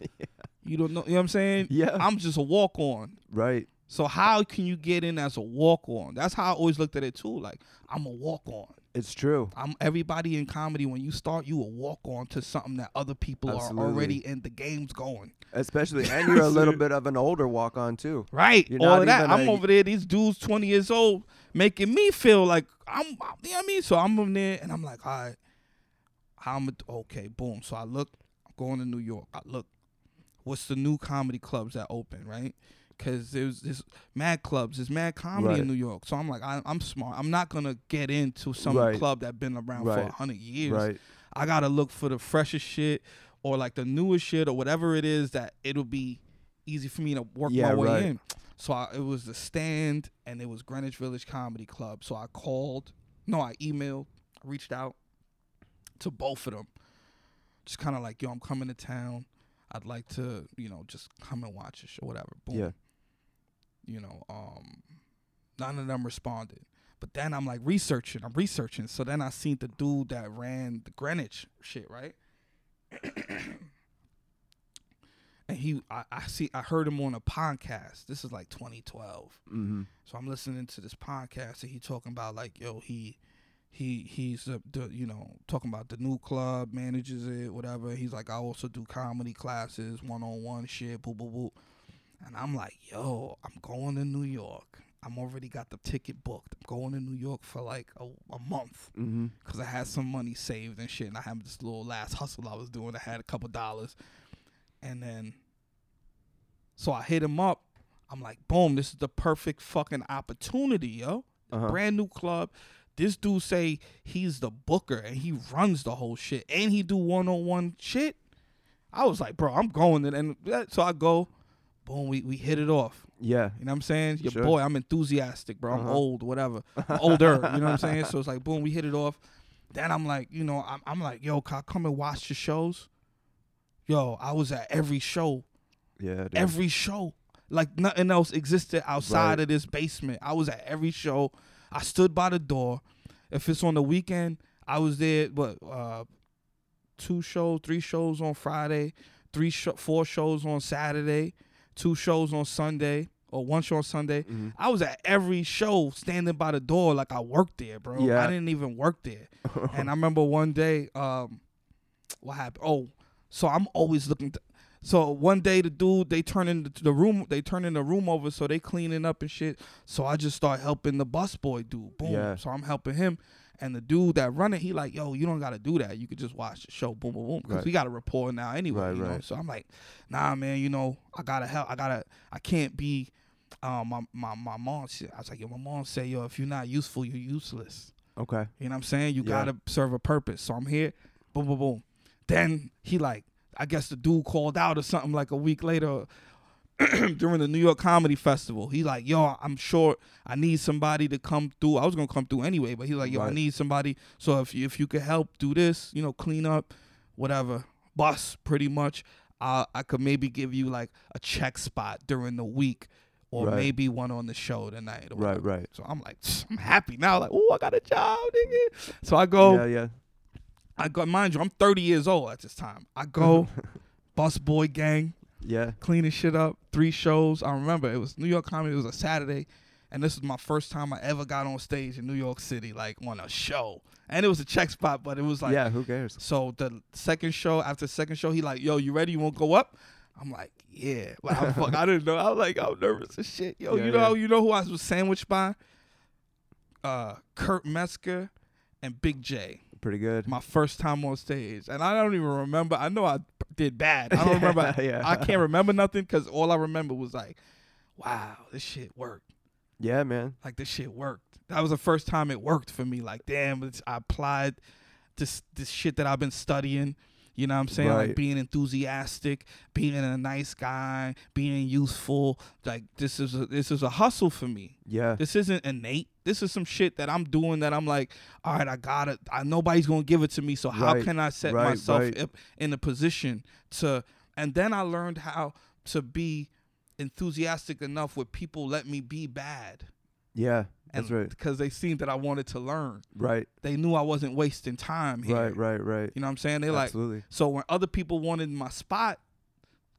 You don't know. You know what I'm saying? Yeah. I'm just a walk on. right. So how can you get in as a walk on? That's how I always looked at it too. Like I'm a walk on. It's true. I'm everybody in comedy. When you start, you a walk on to something that other people Absolutely. are already in. The game's going Especially, and you're a little bit of an older walk on too. right. You're All of that. I'm a- over there. These dudes, 20 years old, making me feel like I'm. You know what I mean? So I'm over there, and I'm like, all right, I'm okay. Boom. So I look. I'm going to New York. I look. What's the new comedy clubs that open? Right. Cause there's this mad clubs, there's mad comedy Right. in New York. So I'm like, I, I'm smart. I'm not gonna get into some Right. club that been around for a hundred years. Right. I gotta look for the freshest shit or like the newest shit or whatever it is that it'll be easy for me to work Yeah, my way right. in. So I, it was the stand and it was Greenwich Village Comedy Club. So I called, no, I emailed, reached out to both of them. Just kind of like, yo, I'm coming to town. I'd like to, you know, just come and watch a show, whatever. Boom. Yeah. You know, um, none of them responded. But then I'm like researching, I'm researching. So then I seen the dude that ran the Greenwich shit, right? and he I, I see I heard him on a podcast. This is like 2012. Mm-hmm. So I'm listening to this podcast and he talking about like yo he he he's the, the you know talking about the new club manages it whatever. He's like I also do comedy classes one on one shit boo boo boo, and I'm like yo I'm going to New York. I'm already got the ticket booked. I'm going to New York for like a, a month Mm-hmm. because I had some money saved and shit, and I had this little last hustle I was doing. I had a couple dollars, and then so I hit him up. I'm like, boom, this is the perfect fucking opportunity, yo. Uh-huh. Brand new club. This dude say he's the booker and he runs the whole shit, and he do one on one shit. I was like, bro, I'm going, and, and so I go. Boom, we, we hit it off. Yeah. You know what I'm saying? Your Sure. boy, I'm enthusiastic, bro. I'm Uh-huh. old, whatever. I'm older, you know what I'm saying? So it's like, boom, we hit it off. Then I'm like, you know, I'm, I'm like, yo, can I come and watch the shows? Yo, I was at every show, Yeah. Dude. every show. Like nothing else existed outside Right. of this basement. I was at every show. I stood by the door. If it's on the weekend, I was there. What, uh, two shows, three shows on Friday, three, sh- four shows on Saturday, two shows on Sunday, or one show on Sunday. Mhm. I was at every show standing by the door like I worked there, bro. Yeah. I didn't even work there. and I remember one day, um, what happened? Oh, so I'm always looking. To, so one day the dude they turn in the, the room, they turn in the room over, so they cleaning up and shit. So I just start helping the busboy dude. Boom. Yeah. So I'm helping him. And the dude that run it, he like, yo, you don't gotta do that. You could just watch the show, boom, boom, boom. Because Right. we got a rapport now anyway. Right, you know? right. So I'm like, nah, man, you know, I gotta help. I gotta. I can't be. Um, my my my mom. Said, I was like, yo, my mom say, yo, if you're not useful, you're useless. okay. You know what I'm saying? You Yeah. gotta serve a purpose. So I'm here. Boom, boom, boom. Then he like, I guess the dude called out or something like a week later during the New York Comedy Festival. He like, yo, I'm short. I need somebody to come through. I was gonna come through anyway, but he's like, yo, I need somebody. So if you, if you could help do this, you know, clean up, whatever, bus, pretty much. Uh, I could maybe give you like a check spot during the week, or Right. maybe one on the show tonight. Or Right. whatever. Right. So I'm like, I'm happy now. Like, oh, I got a job, nigga. So I go, Yeah. Yeah. I go. Mind you, I'm 30 years old at this time. I go, bus boy gang, Yeah. cleaning shit up. Three shows. I remember it was New York Comedy. It was a Saturday, and this was my first time I ever got on stage in New York City, like on a show. And it was a check spot, but it was like, yeah. Who cares? so the second show, after the second show, he like, yo, you ready? You want to go up? I'm like, yeah. Like, I'm fuck, I didn't know. I was like, I'm nervous as shit. Yo, Yeah, you know, yeah. you know who I was sandwiched by? Uh, Kurt Metzger and Big Jay. Pretty good. My first time on stage, and I don't even remember. I know I did bad. I don't remember. Yeah. I can't remember nothing because all I remember was like, wow, this shit worked. Yeah, man. Like this shit worked. That was the first time it worked for me. Like, damn, it's, I applied this this shit that I've been studying. You know what I'm saying? Right. Like being enthusiastic, being a nice guy, being useful. Like this is a, this is a hustle for me. Yeah. This isn't innate. This is some shit that I'm doing that I'm like, all right, I got it. I nobody's gonna give it to me. So how Right, can I set right, myself right. up in a position to? And then I learned how to be enthusiastic enough where people let me be bad. Yeah. And That's right. Because they seen that I wanted to learn. Right. They knew I wasn't wasting time here. Right. Right. Right. You know what I'm saying? They like Absolutely. so when other people wanted my spot,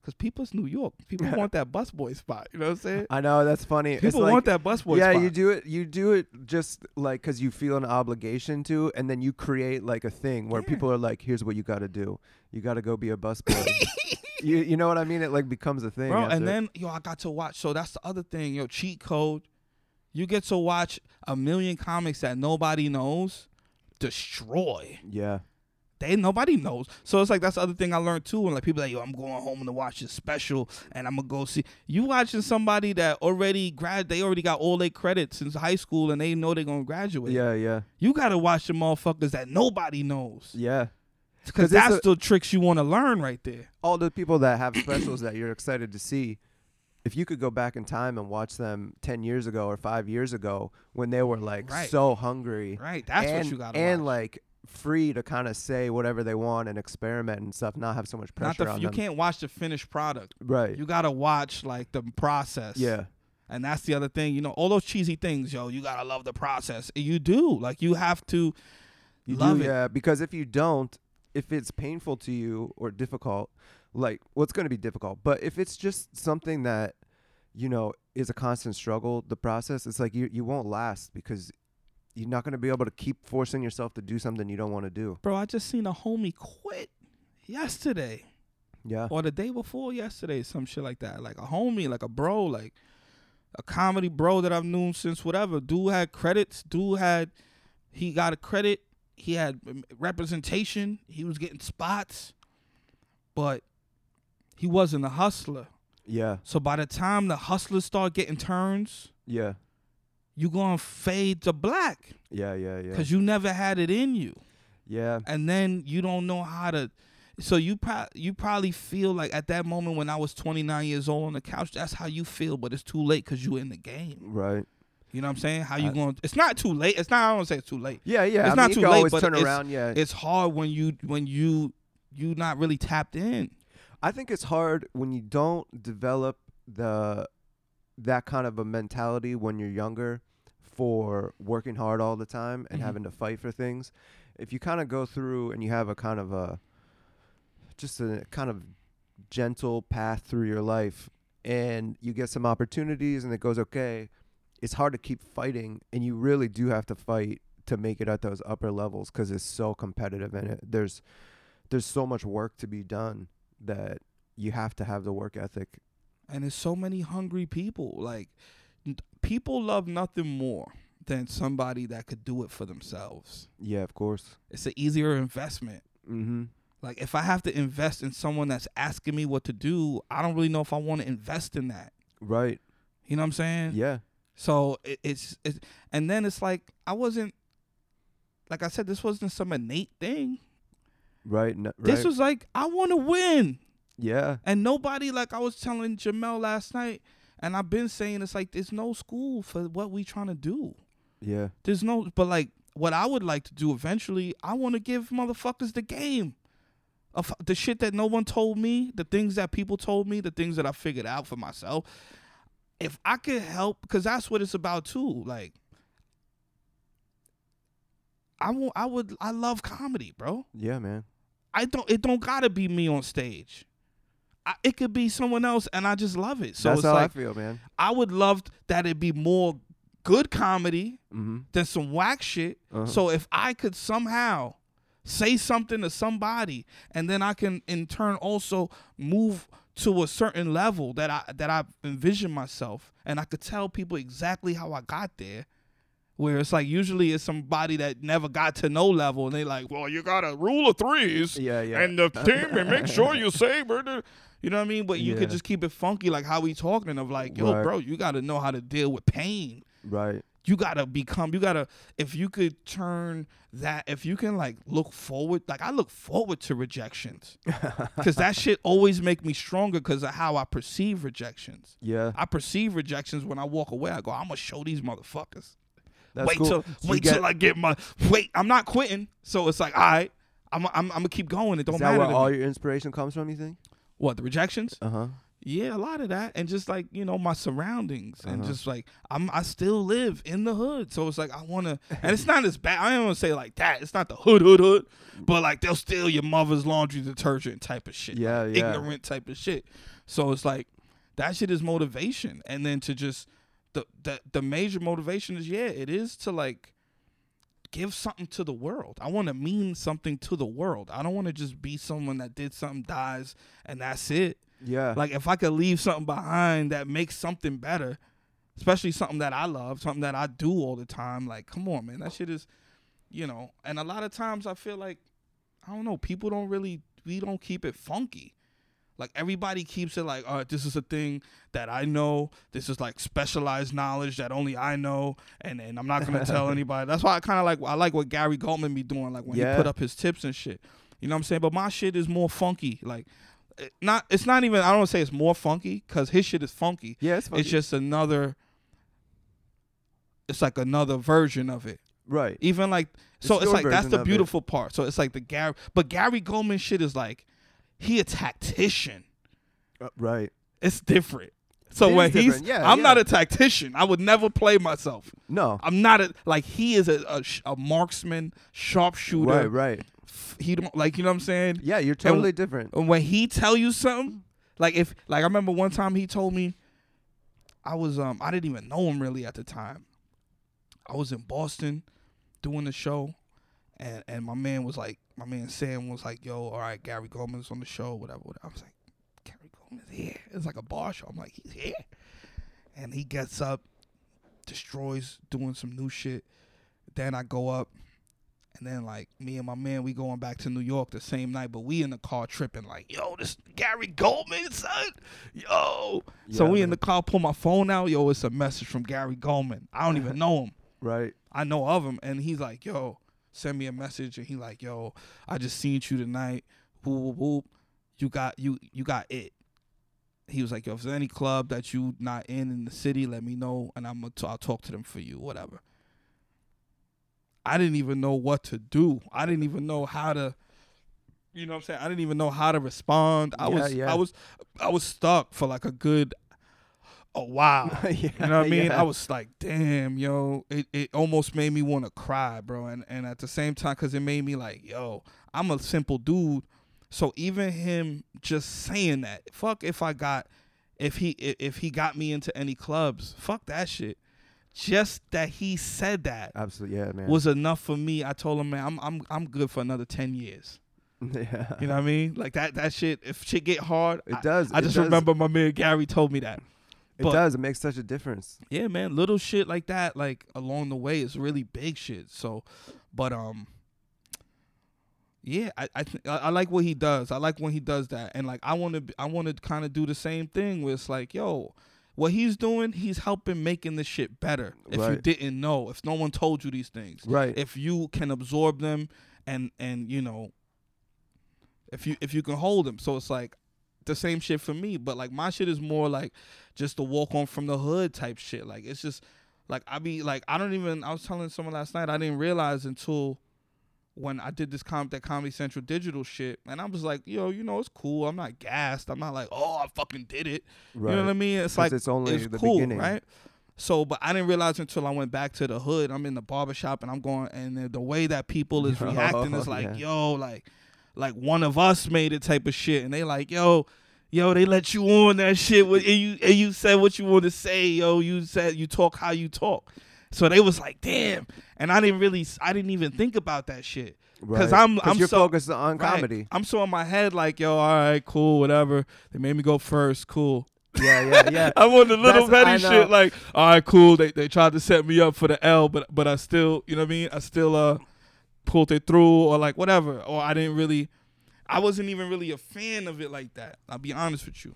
because people's New York, people want that busboy spot. You know what I'm saying? I know that's funny. it's People like, want that busboy yeah, spot. you do it. You do it just like because you feel an obligation to, and then you create like a thing where Yeah. people are like, "Here's what you got to do. You got to go be a busboy." you you know what I mean? It like becomes a thing, bro. after- And then yo, I got to watch. So that's the other thing, yo. Cheat code. You get to watch a million comics that nobody knows destroy. yeah, They nobody knows. So it's like that's the other thing I learned too. And like people like, yo, I'm going home to watch this special, and I'm gonna go see. You watching somebody that already grad, they already got all their credits since high school, and they know they're gonna graduate. yeah, yeah, You gotta watch the motherfuckers that nobody knows, yeah. Because that's a- the tricks you want to learn right there. All the people that have specials that you're excited to see. If you could go back in time and watch them ten years ago or five years ago when they were like Right. so hungry, Right, that's and, what you gotta and watch. like free to kind of say whatever they want and experiment and stuff, not have so much Not pressure the, on you them. can't watch the finished product. right. You gotta watch like the process. yeah. And that's the other thing, you know, all those cheesy things, yo, you gotta love the process. You do. Like you have to You love do, it. yeah. Because if you don't, if it's painful to you or difficult, like what's going to be difficult. But if it's just something that you know is a constant struggle, the process, it's like you you won't last because you're not going to be able to keep forcing yourself to do something you don't want to do. Bro, I just seen a homie quit yesterday Yeah. or the day before yesterday, some shit like that. Like a homie, like a bro, like a comedy bro that I've known since whatever. Dude had credits. Dude had, he got a credit. He had um, representation. He was getting spots, but he wasn't a hustler. Yeah. So by the time the hustlers start getting turns, Yeah. You gonna fade to black Yeah, yeah, yeah. because you never had it in you. Yeah. and then you don't know how to so you pro- you probably feel like at that moment when I was 29 years old on the couch that's how you feel but it's too late cuz you're in the game Right. you know what I'm saying how you I- going it's not too late it's not I don't say it's too late Yeah, yeah. It's I not mean, too late, always but turn it's- around. Yeah. it's hard when you when you you not really tapped in I think it's hard when you don't develop the that kind of a mentality when you're younger for working hard all the time and Mhm. having to fight for things. If you kind of go through and you have a kind of a just a kind of gentle path through your life and you get some opportunities and it goes okay, it's hard to keep fighting and you really do have to fight to make it at those upper levels cuz it's so competitive and it, there's there's so much work to be done that you have to have the work ethic. and there's so many hungry people like people love nothing more than somebody that could do it for themselves Yeah, of course. it's an easier investment Mhm. Like if I have to invest in someone that's asking me what to do, I don't really know if I want to invest in that. Right. You know what I'm saying? Yeah. So it, it's it's and then it's like I wasn't like I said this wasn't some innate thing. Right. No, right. This was like I want to win. yeah. And nobody like I was telling Jamel last night and I've been saying it's like there's no school for what we trying to do. Yeah. There's no but like what I would like to do eventually, I want to give motherfuckers the game. Of the shit that no one told me, the things that people told me, the things that I figured out for myself. If I could help cuz that's what it's about too. Like I want I would I love comedy, bro. Yeah, man. I don't it don't got to be me on stage. I, it could be someone else and I just love it. So That's it's how like I feel, man. I would love that it be more good comedy Mhm. than some whack shit. Uh-huh. So if I could somehow say something to somebody and then I can in turn also move to a certain level that I that I envision myself and I could tell people exactly how I got there. Where it's like usually it's somebody that never got to no level and they like, well, you got a rule of threes Yeah, yeah. and the team and make sure you say, brother. You know what I mean? But you Yeah. could just keep it funky, like how we talking of like, yo, Right. bro, you got to know how to deal with pain right. you gotta become you gotta if you could turn that if you can like look forward like i look forward to rejections because that shit always make me stronger because of how i perceive rejections Yeah. i perceive rejections when i walk away i go i'm gonna show these motherfuckers That's wait cool. till So wait get- till i get my wait i'm not quitting so it's like all right i'm, I'm, I'm gonna keep going it don't Is that matter where all me. your inspiration comes from, you think? What the rejections Uh huh. yeah, a lot of that, and just like you know my surroundings, and Uh-huh. just like I'm, I still live in the hood, so it's like I want to, and it's not as bad. I don't want to say like that. It's not the hood, hood, hood, but like they'll steal your mother's laundry detergent type of shit, Yeah, like, yeah. ignorant type of shit. So it's like that shit is motivation, and then to just the the the major motivation is yeah, it is to like give something to the world. I want to mean something to the world. I don't want to just be someone that did something, dies, and that's it. Yeah. Like if I could leave something behind that makes something better, especially something that I love, something that I do all the time. Like, come on, man, that shit is, you know. And a lot of times I feel like, I don't know, people don't really, we don't keep it funky. Like everybody keeps it like, all right, this is a thing that I know. This is like specialized knowledge that only I know, and and I'm not gonna tell anybody. That's why I kind of like I like what Gary Gulman be doing, like when Yeah. he put up his tips and shit. You know what I'm saying? But my shit is more funky. Like, it- not it's not even. I don't say it's more funky because his shit is funky. yeah, it's, funky. It's just another. It's like another version of it. right. Even like so, It's it's, like that's the it. beautiful part. So it's like the Gary, but Gary Gulman shit is like he a tactician. Uh, right. It's different. So It when he's. Yeah, I'm yeah. not a tactician. I would never play myself. No. I'm not a like he is a a, a marksman, sharpshooter, Right. Right. he don't like you know what I'm saying. Yeah, you're totally different. And when he tell you something, like if like I remember one time he told me, I was um I didn't even know him really at the time. I was in Boston doing the show, and and my man was like, my man Sam was like, yo, all right, Gary Gulman's on the show, whatever. whatever. I was like, Gary Gulman's here. It's like a bar show. I'm like, he's here, and he gets up, destroys, doing some new shit. Then I go up. And then like me and my man, we going back to New York the same night, but we in the car tripping like, yo, this Gary Gulman, son, yo. so Yeah, we in the car, pull my phone out, yo, it's a message from Gary Gulman. I don't even know him. Right. I know of him, and he's like, yo, send me a message, and he like, yo, I just seen you tonight. Whoop whoop whoop. You got you you got it. He was like, yo, if there's any club that you not in in the city, let me know, and I'm gonna t- I'll talk to them for you, whatever. I didn't even know what to do. I didn't even know how to. You know what I'm saying? I didn't even know how to respond. I Yeah, was yeah. I was I was stuck for like a good Oh, a while. yeah, You know what I mean? yeah. I was like, damn, yo, it, it almost made me want to cry, bro. And and at the same time, cause it made me like, yo, I'm a simple dude. So even him just saying that, fuck if I got, if he if he got me into any clubs, fuck that shit. Just that he said that Absolutely, yeah, man. was enough for me. I told him, man, I'm I'm I'm good for another ten years. yeah. You know what I mean? Like that that shit. If shit get hard, It I- does. I, it just does. remember my man Gary told me that. It but- does. It makes such a difference. yeah, man, little shit like that, like along the way, is really big shit. So, but um, yeah, I I, th- I like what he does. I like when he does that, and like I want to I want to kind of do the same thing. Where it's like, yo, what he's doing, he's helping making this shit better. If you didn't know, if no one told you these things, Right. if you can absorb them, and and you know, if you if you can hold them, so it's like the same shit for me. But like my shit is more like just the walk on from the hood type shit. Like it's just like I be like I don't even. I was telling someone last night I didn't realize until when I did this com that Comedy Central digital shit, and I was like, yo, you know, it's cool. I'm not gassed. I'm not like, oh, I fucking did it. right. You know what I mean? It's like it's only it's the cool, beginning. right? So, but I didn't realize until I went back to the hood. I'm in the barbershop and I'm going, and the, the way that people is oh, reacting is like, Yeah. yo, like, like one of us made it type of shit, and they like, yo, yo, they let you on that shit, and you and you said what you want to say, yo, you said you talk how you talk. So they was like, damn, and I didn't really, I didn't even think about that shit. Cause Right. I'm, I'm you're so focused on right. comedy. I'm so in my head like, yo, all right, cool, whatever. They made me go first, cool. Yeah, yeah, yeah. I'm on the little That's- petty shit. Like, all right, cool. They they tried to set me up for the L, but but I still, you know what I mean? I still uh pulled it through, or like whatever. Or I didn't really, I wasn't even really a fan of it like that. I'll be honest with you.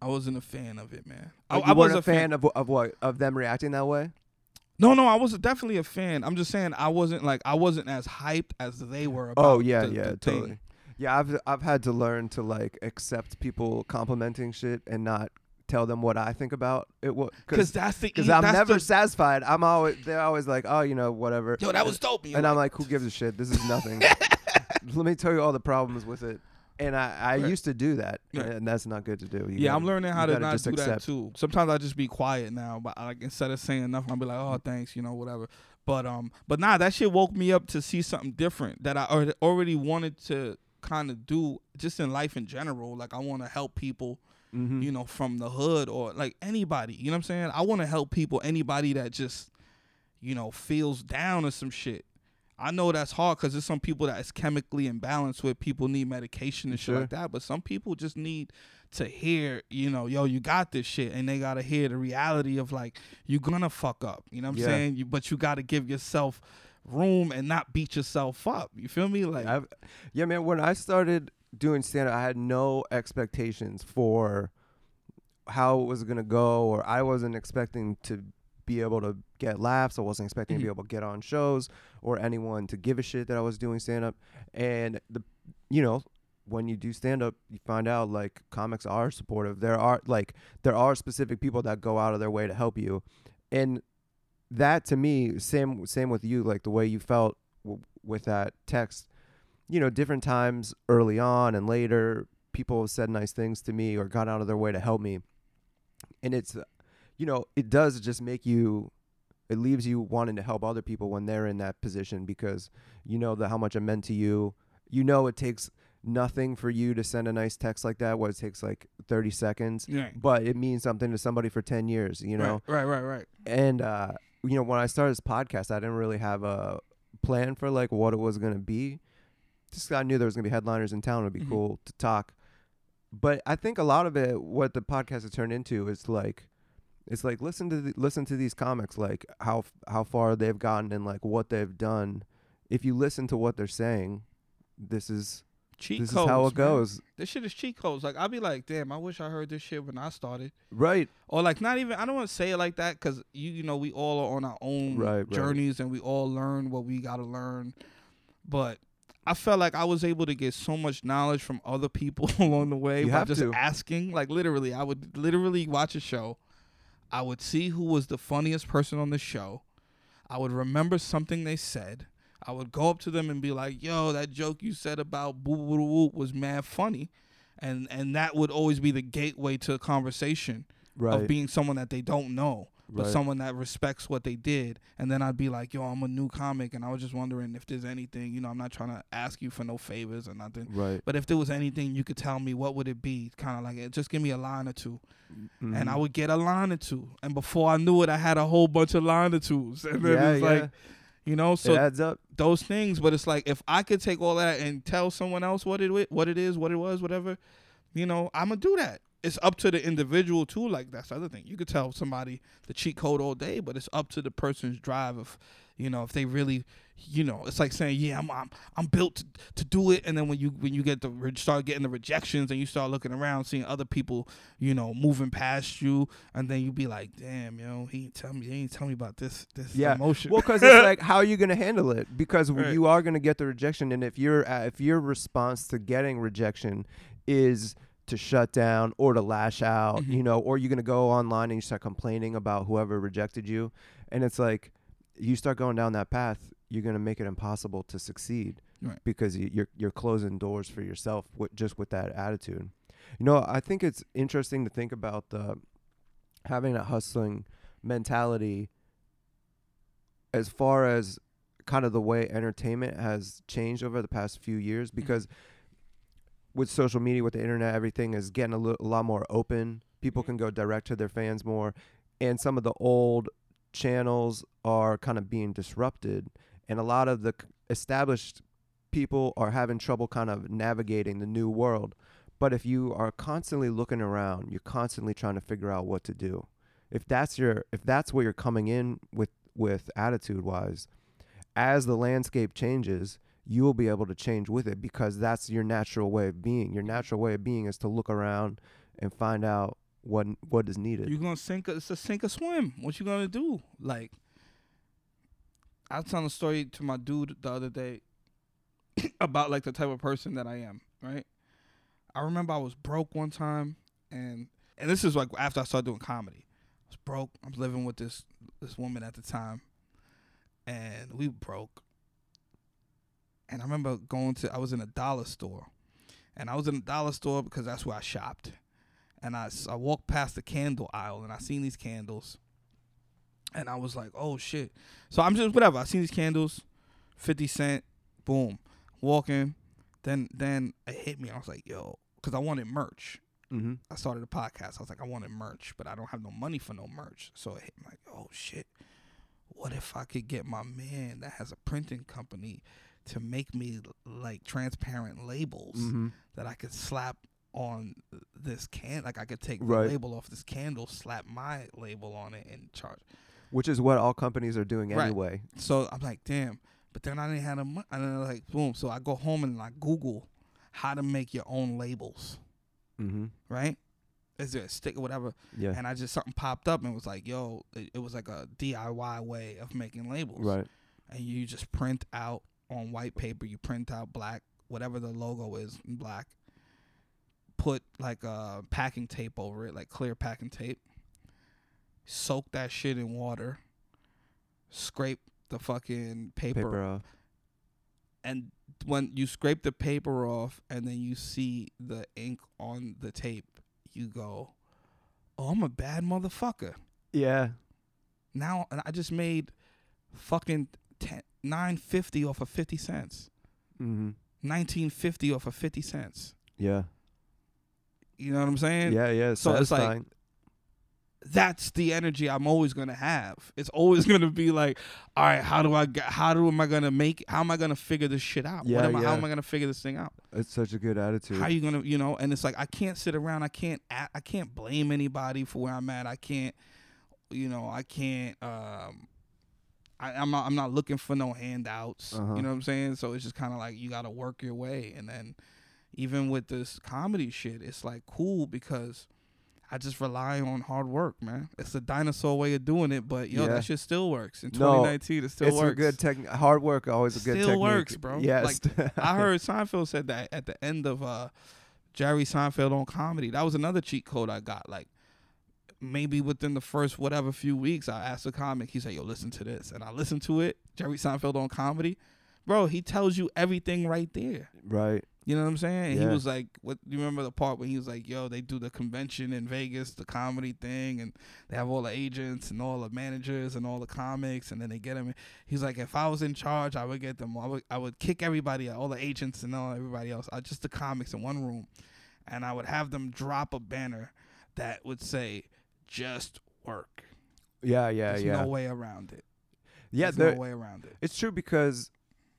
I wasn't a fan of it, man. I, Oh, I was a fan of of what of them reacting that way. No, no, I was definitely a fan. I'm just saying I wasn't like I wasn't as hyped as they were about. Oh yeah, the- yeah, the totally. thing. Yeah, I've I've had to learn to like accept people complimenting shit and not tell them what I think about it. Because Because that's the because I'm that's never the- satisfied. I'm always they're always like, oh, you know, whatever. yo, that was dope. And, and I'm like, who gives a shit? This is nothing. Let me tell you all the problems with it. And I, I Right. used to do that, Right. and that's not good to do. You yeah, I'm learning how to not do that too. Sometimes I just be quiet now, but I, like instead of saying nothing, I'll be like, "Oh, thanks," you know, whatever. But um, but nah, that shit woke me up to see something different that I already wanted to kind of do just in life in general. Like I want to help people, Mhm. you know, from the hood or like anybody. You know what I'm saying? I want to help people, anybody that just, you know, feels down or some shit. I know that's hard because there's some people that is chemically imbalanced where people need medication and shit Sure. like that. But some people just need to hear, you know, yo, you got this shit, and they gotta hear the reality of like you're gonna fuck up. You know what I'm Yeah. saying? You, but you gotta give yourself room and not beat yourself up. You feel me? Like, I've, yeah, man. When I started doing stand up, I had no expectations for how it was gonna go, or I wasn't expecting to be able to get laughs. I wasn't expecting to be Mhm. able to get on shows or anyone to give a shit that I was doing stand up. And the, you know, when you do stand up, you find out like comics are supportive. There are like there are specific people that go out of their way to help you, and that to me, same same with you, like the way you felt w- with that text. You know, different times early on and later, people have said nice things to me or got out of their way to help me, and it's, you know, it does just make you it leaves you wanting to help other people when they're in that position because you know that how much it meant to you. You know it takes nothing for you to send a nice text like that. What it takes like 30 seconds, Yeah. but it means something to somebody for 10 years. You know, Right, right, right, right. and uh, you know when I started this podcast, I didn't really have a plan for like what it was gonna be. Just I knew there was gonna be headliners in town. It'd be Mhm. cool to talk. But I think a lot of it, what the podcast has turned into, is like, it's like listen to the, listen to these comics, like how how far they've gotten and like what they've done. If you listen to what they're saying, this is Cheat this codes. is how it man. goes. This shit is cheat codes. Like I'll be like, damn, I wish I heard this shit when I started. Right. Or like not even. I don't want to say it like that because you you know we all are on our own Right, right. journeys and we all learn what we gotta learn. But I felt like I was able to get so much knowledge from other people along the way You by just to. asking. Like literally, I would literally watch a show. I would see who was the funniest person on the show. I would remember something they said. I would go up to them and be like, "Yo, that joke you said about boo boo woo was mad funny," and and that would always be the gateway to a conversation Right. of being someone that they don't know, but Right. someone that respects what they did. And then I'd be like, "Yo, I'm a new comic, and I was just wondering if there's anything. You know, I'm not trying to ask you for no favors or nothing." right. But if there was anything you could tell me, what would it be? Kind of like, eh, just give me a line or 2 and I would get a line or two. And before I knew it, I had a whole bunch of line or twos. And then yeah, it's yeah. like, you know, so it adds up. those things. But it's like if I could take all that and tell someone else what it what it is, what it was, whatever, you know, I'm gonna do that. It's up to the individual too. Like that's the other thing. You could tell somebody the cheat code all day, but it's up to the person's drive of, you know, if they really, you know, it's like saying, yeah, I'm I'm, I'm built to, to do it. And then when you when you get the re- start getting the rejections and you start looking around, seeing other people, you know, moving past you, and then you be like, damn, yo, he ain't tell me, he ain't tell me about this this Yeah. emotion. Well, because it's like, how are you going to handle it? Because Right. you are going to get the rejection, and if your uh, if your response to getting rejection is to shut down or to lash out, Mhm. you know, or you're going to go online and you start complaining about whoever rejected you, and it's like you start going down that path, you're going to make it impossible to succeed Right. because you- you're you're closing doors for yourself with just with that attitude. You know, I think it's interesting to think about the having a hustling mentality as far as kind of the way entertainment has changed over the past few years because with social media with the internet everything is getting a, li- a lot more open. People mm-hmm. can go direct to their fans more. And some of the old channels are kind of being disrupted. And a lot of the established people are having trouble kind of navigating the new world. But if you are constantly looking around you're constantly trying to figure out what to do. If that's your if that's where you're coming in with with attitude wise as the landscape changes you will be able to change with it because that's your natural way of being your natural way of being is to look around and find out what what is needed You're gonna sink. It's a sink or swim. What you gonna do? Like, I was telling a story to my dude the other day about like the type of person that I am. Right. I remember I was broke one time, and and this is like after I started doing comedy. I was broke. I was living with this this woman at the time, and we broke. And I remember going to. I was in a dollar store, and I was in a dollar store because that's where I shopped and I I walked past the candle aisle and I seen these candles, and I was like, oh shit. So I'm just whatever. I seen these candles, fifty cent, boom, walking. Then then it hit me. I was like, yo, because I wanted merch. mm-hmm. I started a podcast. I was like, I wanted merch, but I don't have no money for no merch. So it hit me like, oh shit. What if I could get my man that has a printing company to make me like transparent labels? Mm-hmm. that I could slap on this can like I could take the Right. label off this candle, slap my label on it and charge. which is what all companies are doing Right. anyway So I'm like, damn. But then I didn't have a money. And then like, boom. So I go home and I Google how to make your own labels, mm-hmm. right? Is there a stick or whatever? yeah And I just something popped up and was like, yo, it, it was like a DIY way of making labels. right And you just print out on white paper. You print out black, whatever the logo is in black. Put like uh, packing tape over it, like clear packing tape. Soak that shit in water. Scrape the fucking paper, paper off and when you scrape the paper off, and then you see the ink on the tape, you go, "Oh, I'm a bad motherfucker." yeah now I just made fucking 10, 950 off of 50 cents. Mm-hmm. 1950 off of 50 cents. Yeah. You know what I'm saying? Yeah. Yeah. so it's like- That's the energy I'm always gonna have. It's always gonna be like, all right, how do I get? How do am I gonna make? How am I gonna figure this shit out? Yeah, what am I, How am I gonna figure this thing out? it's such a good attitude. How you gonna, you know? And it's like I can't sit around. I can't. I can't blame anybody for where I'm at. I can't. You know. I can't. Um. I, I'm not. I'm not looking for no handouts. Uh-huh. You know what I'm saying? So it's just kind of like you gotta work your way. And then, even with this comedy shit, it's like cool because I just rely on hard work, man. It's a dinosaur way of doing it, but yo, Yeah. that shit still works. In No, 2019, it still it's works. a good technique. Hard work always a good Still technique. works, bro. Yes. I heard Seinfeld said that at the end of uh Jerry Seinfeld on comedy. That was another cheat code I got. Like maybe within the first whatever few weeks, I asked a comic. He said, "Yo, listen to this," and I listened to it. Jerry Seinfeld on comedy, bro. He tells you everything right there. right. You know what I'm saying? And He was like, "What? You remember the part when he was like, yo, they do the convention in Vegas, the comedy thing, and they have all the agents and all the managers and all the comics, and then they get them." He's like, "If I was in charge, I would get them. I would, I would kick everybody, all the agents and all everybody else, uh, just the comics in one room, and I would have them drop a banner that would say, just work. Yeah. Yeah. There's yeah. no way around it. yeah. There's there- no way around it. It's true because.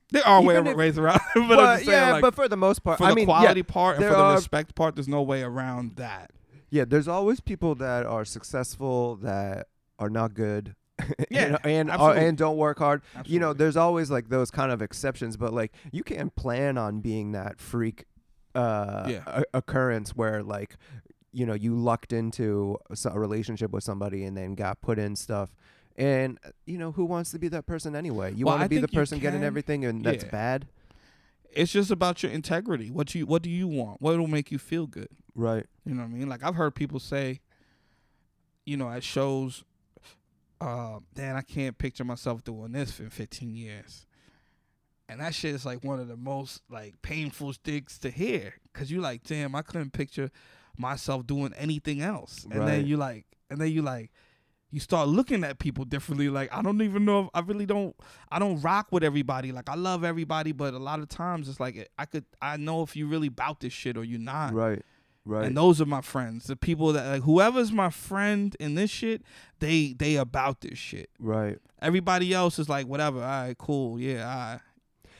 There are way if- ways around it, but But, I'm just saying, yeah, like, but for the most part, for I the mean, quality yeah, part and for the are- respect part, there's no way around that. yeah. There's always people that are successful that are not good. Yeah, and and, are, and don't work hard. You know, there's always like those kind of exceptions, but like you can't plan on being that freak uh Yeah. occurrence where like you know you lucked into a relationship with somebody and then got put in stuff and uh, you know who wants to be that person anyway you Well, want to be the person getting everything and that's yeah. bad it's just about your integrity. What you what do you want? What will make you feel good? right You know what I mean? Like I've heard people say, you know, at shows, uh, Dan, I can't picture myself doing this for 15 years. And that shit is like one of the most like painful things to hear, cause you like, damn, I couldn't picture myself doing anything else. And Right. then you like, and then you like, you start looking at people differently. Like I don't even know if I really don't. I don't rock with everybody. Like I love everybody, but a lot of times it's like I could. I know if you really bout this shit or you not. right right And those are my friends. The people that like whoever's my friend in this shit, they they about this shit. right Everybody else is like whatever. All right, cool. Yeah, all right.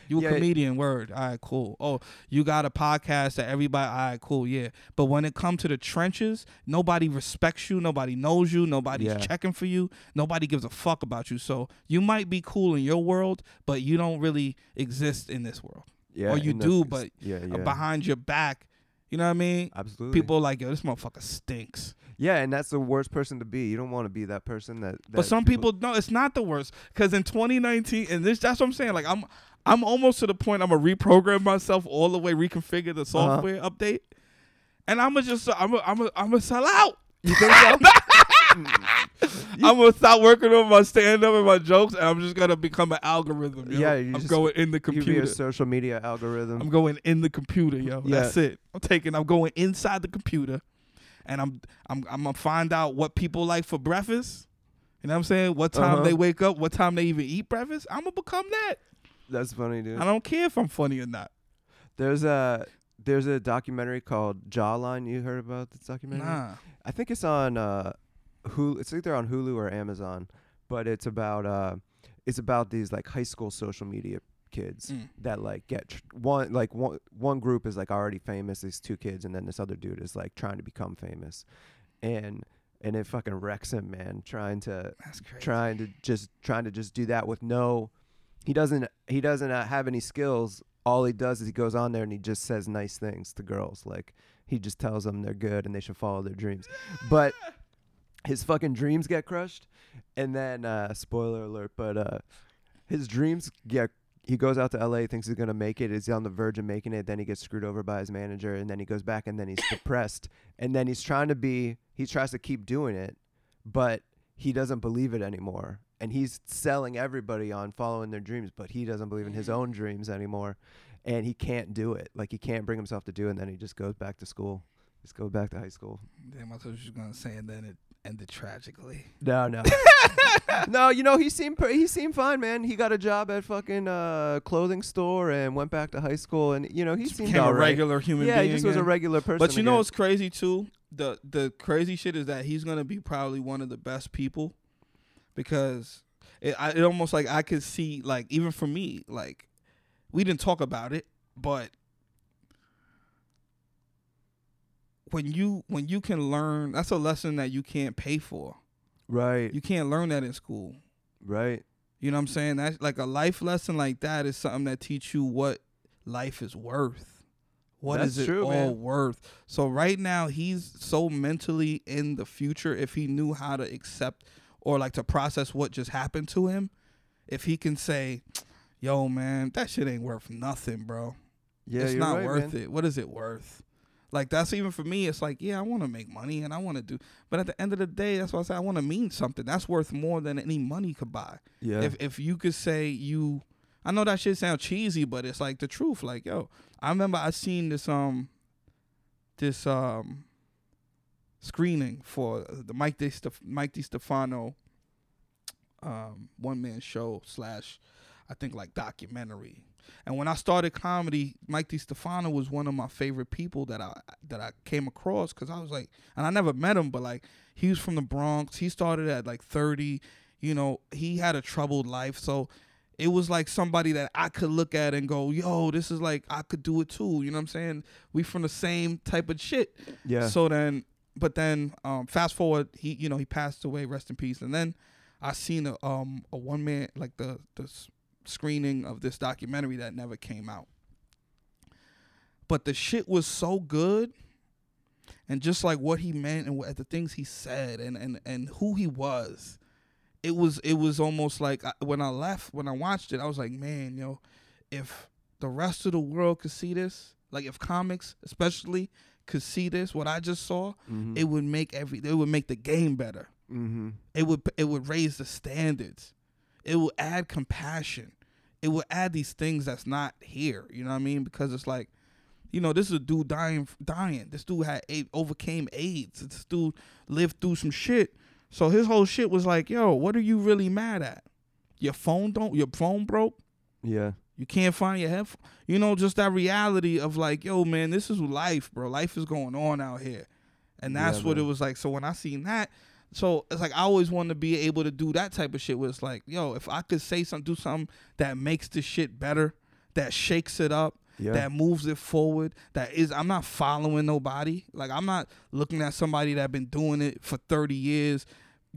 You a Yeah. comedian, word. All right, cool. Oh, you got a podcast that everybody. All right, cool. Yeah. But when it comes to the trenches, nobody respects you. Nobody knows you. Nobody's Yeah. checking for you. Nobody gives a fuck about you. So you might be cool in your world, but you don't really exist in this world. yeah or you do, that's- but yeah Uh, yeah Behind your back, you know what I mean? absolutely People are like, yo, this motherfucker stinks. yeah and that's the worst person to be you don't want to be that person that, that But some people, no, it's not the worst. Because in 2019, and this, that's what I'm saying. Like I'm, I'm almost to the point. I'm gonna reprogram myself all the way, reconfigure the software update, and I'm gonna just, I'm, gonna, I'm, gonna, I'm gonna sell out. you think so I'm gonna stop working on my stand up and my jokes, and I'm just gonna become an algorithm. Yo. Yeah, you I'm just- going in the you be a computer. social media algorithm I'm going in the computer, yo. Yeah. That's it. I'm taking. I'm going inside the computer, and I'm I'm I'm gonna find out what people like for breakfast. You know what I'm saying? What time Uh-huh. they wake up? What time they even eat breakfast? I'm gonna become that. That's funny dude I don't care if I'm funny or not. There's a there's a documentary called Jawline. You heard about this documentary? Nah. I think it's on uh, Hulu. It's either on Hulu or Amazon, but it's about uh, it's about these like high school social media kids Mm. that like get tr- one like one one group is like already famous. These two kids, and then this other dude is like trying to become famous, and and it fucking wrecks him, man. Trying to trying to just trying to just do that with no he doesn't he doesn't uh, have any skills. All he does is he goes on there and he just says nice things to girls. Like he just tells them they're good and they should follow their dreams. But his fucking dreams get crushed. And then uh spoiler alert but uh his dreams get he goes out to LA thinks he's to make it is on the verge of making it. Then he gets screwed over by his manager and then he goes back and then he's depressed. And then he's trying to be he tries to keep doing it but he doesn't believe it anymore and he's selling everybody on following their dreams but he doesn't believe in his own dreams anymore and he can't do it like he can't bring himself to do it and then he just goes back to school just goes back to high school Damn, I thought you was gonna say, and then it ended tragically. No, no, no. You know, he seemed pre- he seemed fine, man. He got a job at fucking uh, clothing store and went back to high school, and you know he Just seemed became a regular human Yeah, being. he just was a regular person. But you know again. what's crazy too? The the crazy shit is that he's gonna be probably one of the best people because it I, it almost like I could see like even for me like we didn't talk about it, but when you when you can learn that's a lesson that you can't pay for. right, You can't learn that in school. right. You know what I'm saying? That's like a life lesson like that is something that teach you what life is worth. What is That's it true, all man. worth? So right now he's so mentally in the future if he knew how to accept or like to process what just happened to him, if he can say, "Yo, man, that shit ain't worth nothing, bro. Yeah, it's not right, worth man. it. What is it worth?" Like that's even for me. It's like, yeah, I want to make money and I want to do, but at the end of the day, that's why I say I want to mean something. That's worth more than any money could buy Yeah, if if you could say you I know that shit sound cheesy, but it's like the truth. Like, yo, I remember I seen this um this um screening for the Mike De Stef- Mike DiStefano um one man show slash I think like documentary. And when I started comedy, Mike DiStefano was one of my favorite people that I that I came across because I was like, and I never met him, but like he was from the Bronx. He started at like thirty. You know, he had a troubled life, so it was like somebody that I could look at and go, "Yo, this is like I could do it too." You know what I'm saying? We from the same type of shit. yeah. So then, but then, um, fast forward, he you know he passed away, rest in peace. And then I seen a um a one man like the the screening of this documentary that never came out. But the shit was so good, and just like what he meant and what the things he said and and and who he was, it was it was almost like I, when I left when I watched it, I was like, man, yo, if the rest of the world could see this, like if comics especially could see this, what I just saw, mm-hmm. it would make every it would make the game better. mm-hmm. It would it would raise the standards. It would add compassion. It would add these things that's not here. You know what I mean? Because it's like, you know, this is a dude dying dying. This dude had overcame AIDS. This dude lived through some shit. So his whole shit was like, yo, what are you really mad at? Your phone don't your phone broke? Yeah, You can't find your headphone. You know, just that reality of like, yo, man, this is life, bro. Life is going on out here. And that's Yeah, what it was like. So when I seen that, so it's like I always wanted to be able to do that type of shit where it's like, yo, if I could say something, do something that makes the shit better, that shakes it up, yeah. that moves it forward, that is I'm not following nobody. Like I'm not looking at somebody that been doing it for 30 years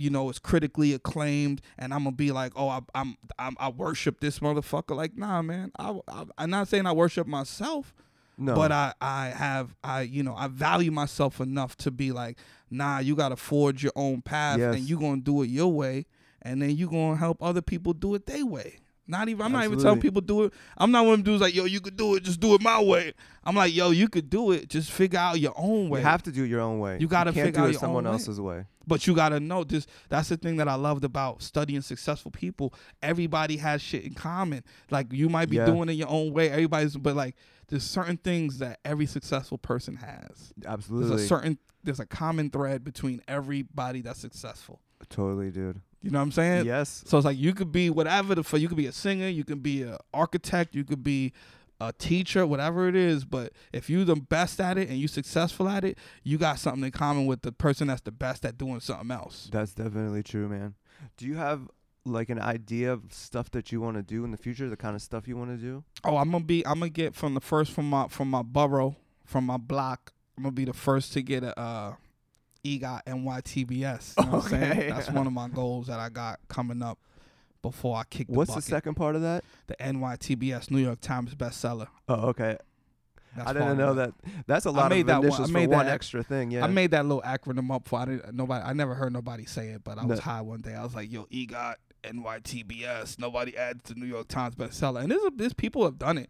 you know, it's critically acclaimed, and I'm gonna be like, oh, I, I'm, I'm I worship this motherfucker. Like, nah, man, I, I I'm not saying I worship myself, no, but I I have I you know I value myself enough to be like, nah, you gotta forge your own path, Yes. and you gonna do it your way, and then you gonna help other people do it their way. Not even I'm not even telling people do it. I'm not one of them dudes like, yo, you could do it, just do it my way. I'm like, yo, you could do it, just figure out your own way. you have to do it your own way. You gotta can't figure do out your someone own way. else's way. But you gotta know this. That's the thing that I loved about studying successful people. Everybody has shit in common. Like you might be Yeah. doing it your own way. Everybody's, but like there's certain things that every successful person has. Absolutely. There's a certain there's a common thread between everybody that's successful. totally, dude. You know what I'm saying? yes, So it's like you could be whatever the fuck. You could be a singer. You could be an architect. You could be a teacher, whatever it is. But if you're the best at it and you're successful at it, you got something in common with the person that's the best at doing something else. that's definitely true, man. Do you have like an idea of stuff that you want to do in the future? The kind of stuff you want to do? Oh, I'm gonna be. I'm gonna get from the first from my from my borough from my block. I'm gonna be the first to get a uh, EGOT NYTBS. You know what I'm saying? Okay. That's one of my goals that I got coming up before I kick the What's the second part of that? The NYTBS New York Times bestseller. Oh, okay. That's I didn't know that. That's a lot I made of that one- initials I for made one that- extra thing. Yeah. I made that little acronym up for I didn't nobody. I never heard nobody say it, but I was No. high one day. I was like, "Yo, EGOT NYTBS." Nobody adds to New York Times bestseller, and there's a, there's people have done it.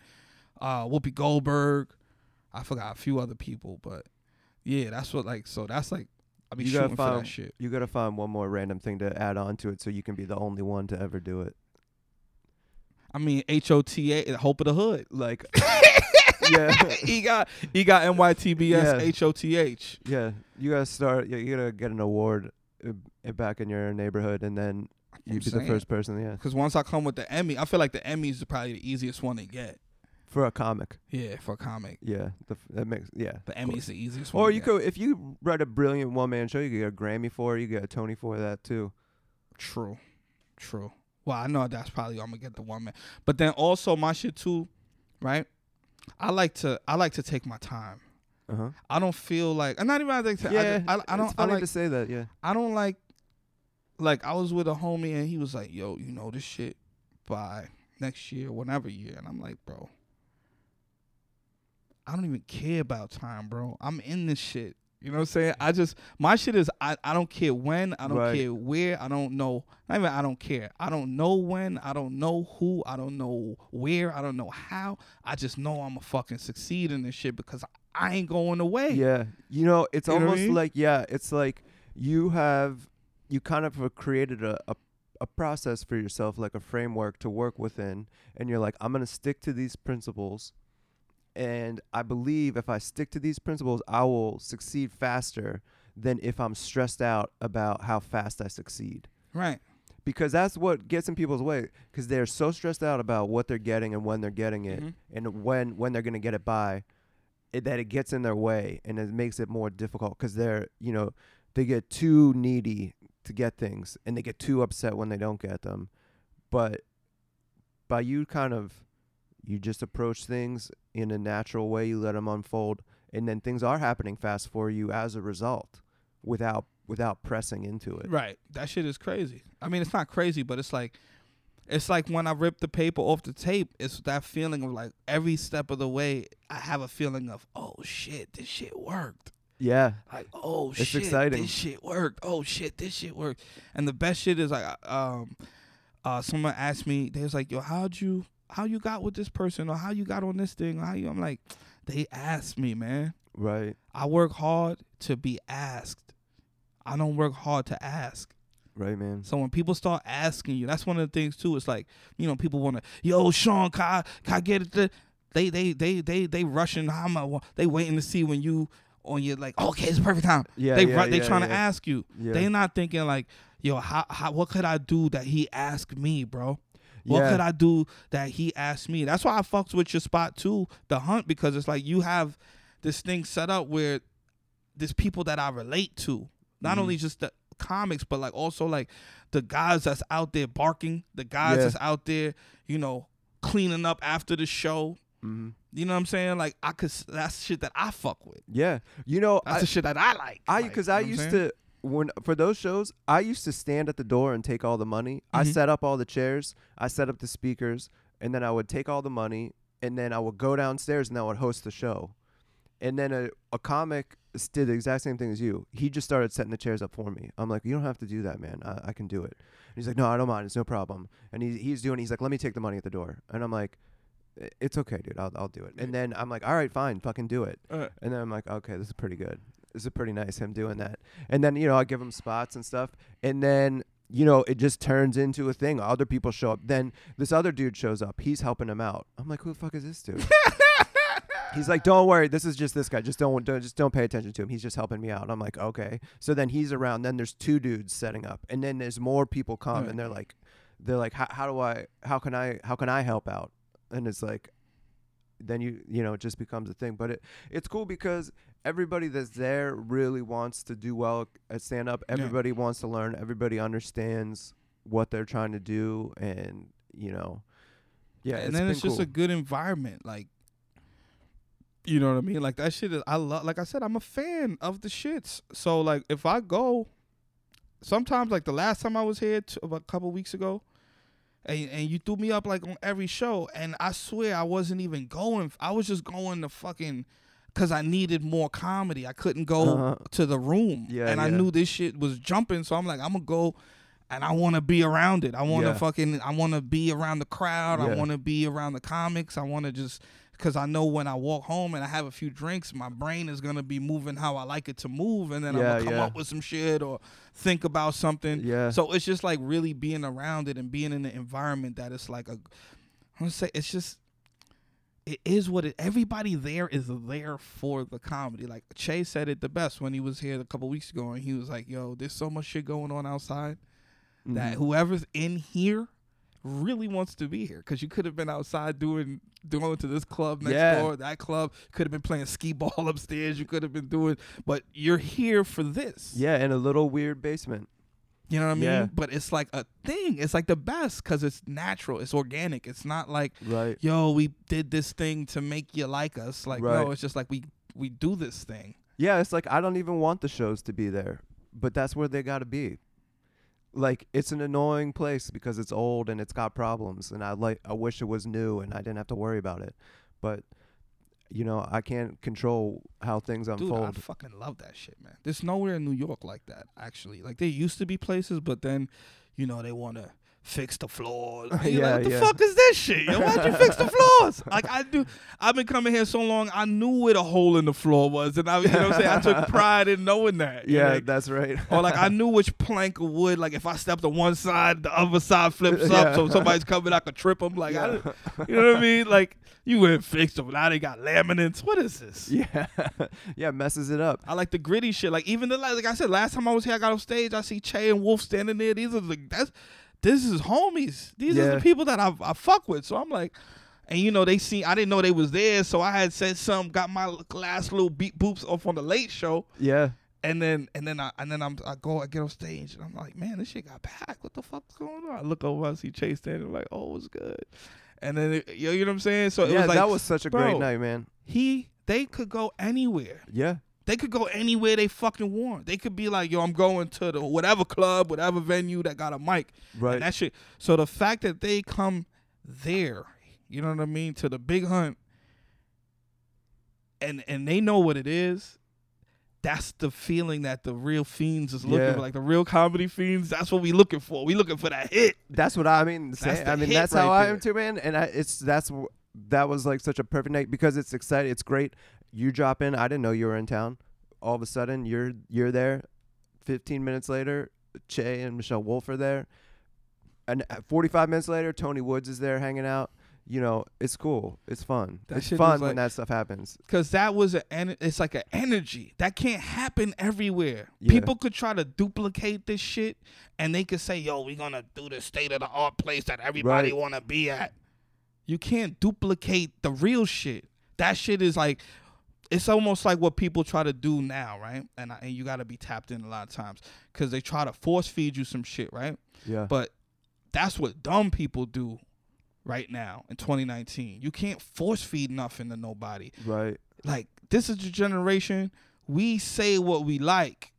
Uh, Whoopi Goldberg, I forgot a few other people, but yeah, that's what like. So that's like I be You gotta shooting for that find- shit. you gotta find one more random thing to add on to it, so you can be the only one to ever do it. I mean, H O T A, Hope of the Hood. Like, yeah, EGOT NYTBS Yeah. H O T H. yeah. You gotta start. You gotta get an award uh, uh, back in your neighborhood, and then you'd be the first person, yeah, Because once I come with the Emmy, I feel like the Emmy is probably the easiest one to get. For a comic. Yeah, for a comic. Yeah, the, f- that makes yeah. The of Emmy is the easiest one. Or you could, if you write a brilliant one man show, you could get a Grammy for it. You get a Tony for that too. True. True. Well, I know that's probably I'm gonna get the one man. But then also my shit too, right? I like to I like to take my time. Uh huh. I don't feel like I'm not even I, think to, Yeah, I, I, I don't It's I like to say that. Yeah. I don't like like I was with a homie and he was like, "Yo, you know this shit by next year, whatever year," and I'm like, "Bro, I don't even care about time, bro. I'm in this shit." You know what I'm saying? I just my shit is I, I don't care when, I don't Right. care where, I don't know. Not even I don't care. I don't know when, I don't know who, I don't know where, I don't know how. I just know I'm a fucking succeed in this shit because I ain't going away. Yeah. You know, it's You know I almost mean? like yeah, it's like you have you kind of created a, a a process for yourself, like a framework to work within, and you're like, I'm gonna stick to these principles, and I believe if I stick to these principles, I will succeed faster than if I'm stressed out about how fast I succeed. Right. Because that's what gets in people's way. Because they're so stressed out about what they're getting and when they're getting it, Mhm. and when when they're gonna get it by, it, that it gets in their way and it makes it more difficult. Because they're you know they get too needy to get things and they get too upset when they don't get them. But by you kind of you just approach things in a natural way, you let them unfold, and then things are happening fast for you as a result, without without pressing into it. Right. That shit is crazy. I mean, it's not crazy, but it's like it's like when I rip the paper off the tape, it's that feeling of like every step of the way I have a feeling of, oh shit, this shit worked. Yeah, Like, oh It's shit, exciting. this shit worked. Oh shit, this shit worked. And the best shit is like um uh someone asked me, they was like, Yo, how'd you how you got with this person or how you got on this thing how you I'm like, they asked me, man. right, I work hard to be asked. I don't work hard to ask. right, man. So when people start asking you, that's one of the things too. It's like you know people want to, yo, Sean, can I, can I get it? To, they they they they they rushing. How am I? They waiting to see when you on your like, okay, it's the perfect time. Yeah, they yeah, they yeah, trying to ask you. Yeah. They not thinking like, yo, how, how what could I do that he asked me, bro? What Yeah. could I do that he asked me? That's why I fucks with your spot too, the hunt, because it's like you have this thing set up where there's people that I relate to. Not Mhm. only just the comics, but like also like the guys that's out there barking, the guys Yeah. that's out there, you know, cleaning up after the show. hmm You know what I'm saying? Like I could that's shit that I fuck with. Yeah, you know, That's I, the shit that I like. I because I used to when for those shows I used to stand at the door and take all the money. I Mhm. set up all the chairs, I set up the speakers, and then I would take all the money, and then I would go downstairs and I would host the show. And then a, a comic did the exact same thing as you. He just started setting the chairs up for me. I'm like, you don't have to do that, man. I, I can do it. And he's like, no, I don't mind. It's no problem. And he, he's doing. He's like, let me take the money at the door. And I'm like, it's okay, dude. I'll I'll do it. And then I'm like, all right, fine, fucking do it. Uh, And then I'm like, okay, this is pretty good. This is pretty nice him doing that. And then you know I give him spots and stuff. And then you know it just turns into a thing. Other people show up. Then this other dude shows up. He's helping him out. I'm like, who the fuck is this dude? He's like, don't worry, this is just this guy. Just don't, don't just don't pay attention to him. He's just helping me out. And I'm like, okay. So then he's around. Then there's two dudes setting up, and then there's more people come, and they're like, they're like, how, how do I, how can I, how can I help out? And it's like, then you, you know, it just becomes a thing. But it, it's cool because everybody that's there really wants to do well at stand up. Yeah. Everybody wants to learn. Everybody understands what they're trying to do, and you know, yeah. and then been it's just cool. a good environment. Like, you know what I mean? Like that shit is. I love. Like I said, I'm a fan of the shits. So like, if I go, sometimes like the last time I was here t- a couple weeks ago, and and you threw me up like on every show, and I swear I wasn't even going. I was just going to fucking. Cause I needed more comedy. I couldn't go Uh-huh. to the room, Yeah, and I knew this shit was jumping. So I'm like, I'm gonna go, and I want to be around it. I want to Yeah. fucking. I want to be around the crowd. I want to be around the comics. I want to just because I know when I walk home and I have a few drinks, my brain is gonna be moving how I like it to move, and then I'm gonna come yeah. up with some shit or think about something. yeah. So it's just like really being around it and being in the environment that it's like a. I'm gonna say it's just. it is what it. Everybody there is there for the comedy. Like Che said it the best when he was here a couple weeks ago, and he was like, "Yo, there's so much shit going on outside that Mhm. whoever's in here." Really wants to be here because you could have been outside doing going to this club next Yeah. door, that club could have been playing skee ball upstairs. You could have been doing, but you're here for this. yeah, in a little weird basement. You know what I mean? Yeah. But it's like a thing. It's like the best because it's natural. It's organic. It's not like, Right. yo, we did this thing to make you like us. Like, Right. no, it's just like we we do this thing. Yeah, it's like I don't even want the shows to be there, but that's where they got to be. Like it's an annoying place because it's old and it's got problems, and I like I wish it was new and I didn't have to worry about it. But you know, I can't control how things Dude, I unfold. fucking love that shit, man. There's nowhere in New York like that, actually. Like there used to be places, but then, you know, they want to fix the floors. You're Yeah, like, what the yeah. fuck is this shit? Yo, why'd you fix the floors? Like I do. I've been coming here so long. I knew where the hole in the floor was, and I, you know, what I'm saying I took pride in knowing that. yeah, like, that's right. or like I knew which plank of wood. Like if I stepped on one side, the other side flips up. Yeah. So if somebody's coming, I could trip them. Like I, you know what I mean? Like you went fixed them. Now they got laminates. What is this? yeah, yeah, messes it up. I like the gritty shit. Like even the like I said last time I was here, I got on stage. I see Che and Wolf standing there. These are the that's this is homies. These are the people that I I fuck with. So I'm like. And you know they see I didn't know they was there, so I had said something, got my last little beat boops off on the late show, Yeah, and then and then I and then I'm I go I get on stage and I'm like, man, this shit got packed. What the fuck's going on? I look over, I see Che's standing and I'm like, oh, it's good. And then it, you know what I'm saying? So it yeah, was like that was such a great night, man. he they could go anywhere. Yeah, They could go anywhere they fucking want. They could be like, yo, I'm going to the whatever club, whatever venue that got a mic. right. And that shit. So the fact that they come there, you know what I mean, to the big hunt and and they know what it is. That's the feeling that the real fiends is looking Yeah. for. Like the real comedy fiends, that's what we looking for. We looking for that hit. That's what I mean. Say, I mean, that's how right I am too, man. And I, it's that's that was like such a perfect night because it's exciting. It's great. You drop in. I didn't know you were in town. All of a sudden, you're you're there. Fifteen minutes later, Che and Michelle Wolf are there. And uh, 45 minutes later, Tony Woods is there hanging out. You know, it's cool. It's fun. That it's fun is when that stuff happens. Cause that was an en- it's like an energy that can't happen everywhere. Yeah. People could try to duplicate this shit, and they could say, "Yo, we're gonna do the state of the art place that everybody Right. wanna be at." You can't duplicate the real shit. That shit is like, it's almost like what people try to do now, right? And I, and you got to be tapped in a lot of times because they try to force feed you some shit, right? Yeah. But that's what dumb people do right now in 2019. You can't force feed nothing to nobody right. like this is the generation we say what we like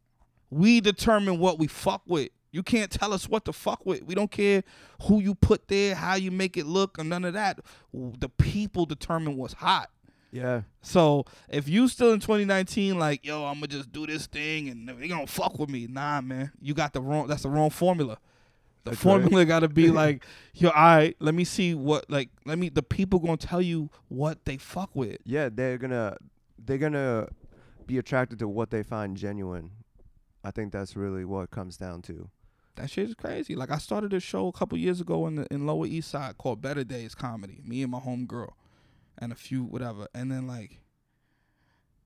we determine what we fuck with you can't tell us what to fuck with we don't care who you put there how you make it look or none of that the people determine what's hot Yeah. so if you still in 2019 like yo i'm gonna just do this thing and they gonna fuck with me nah man you got the wrong that's the wrong formula the right. formula gotta be like yo all right let me see what like let me the people gonna tell you what they fuck with Yeah, they're gonna they're gonna be attracted to what they find genuine. I think that's really what it comes down to. That shit is crazy. Like I started a show a couple years ago in the in Lower East Side called Better Days Comedy. Me and my homegirl, and a few whatever. And then like,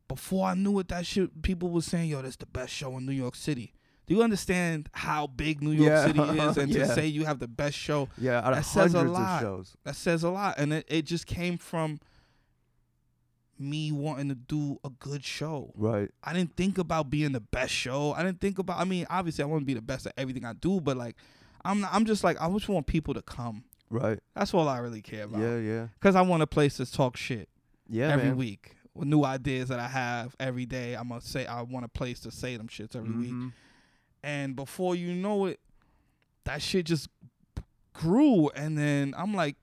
before I knew it, that shit people were saying, "Yo, that's the best show in New York City." Do you understand how big New York Yeah. City is? And to say you have the best show, Yeah, out of That says a lot. shows. that says a lot. And it, it just came from me wanting to do a good show. Right. I didn't think about being the best show. I didn't think about. I mean, obviously, I want to be the best at everything I do, but like, I'm not, I'm just like I just want people to come. Right. That's all I really care about. Yeah, yeah. Cause I want a place to talk shit Yeah, every man. week with new ideas that I have every day. I'm gonna say I want a place to say them shits every week. Mhm. And before you know it, that shit just grew. And then I'm like,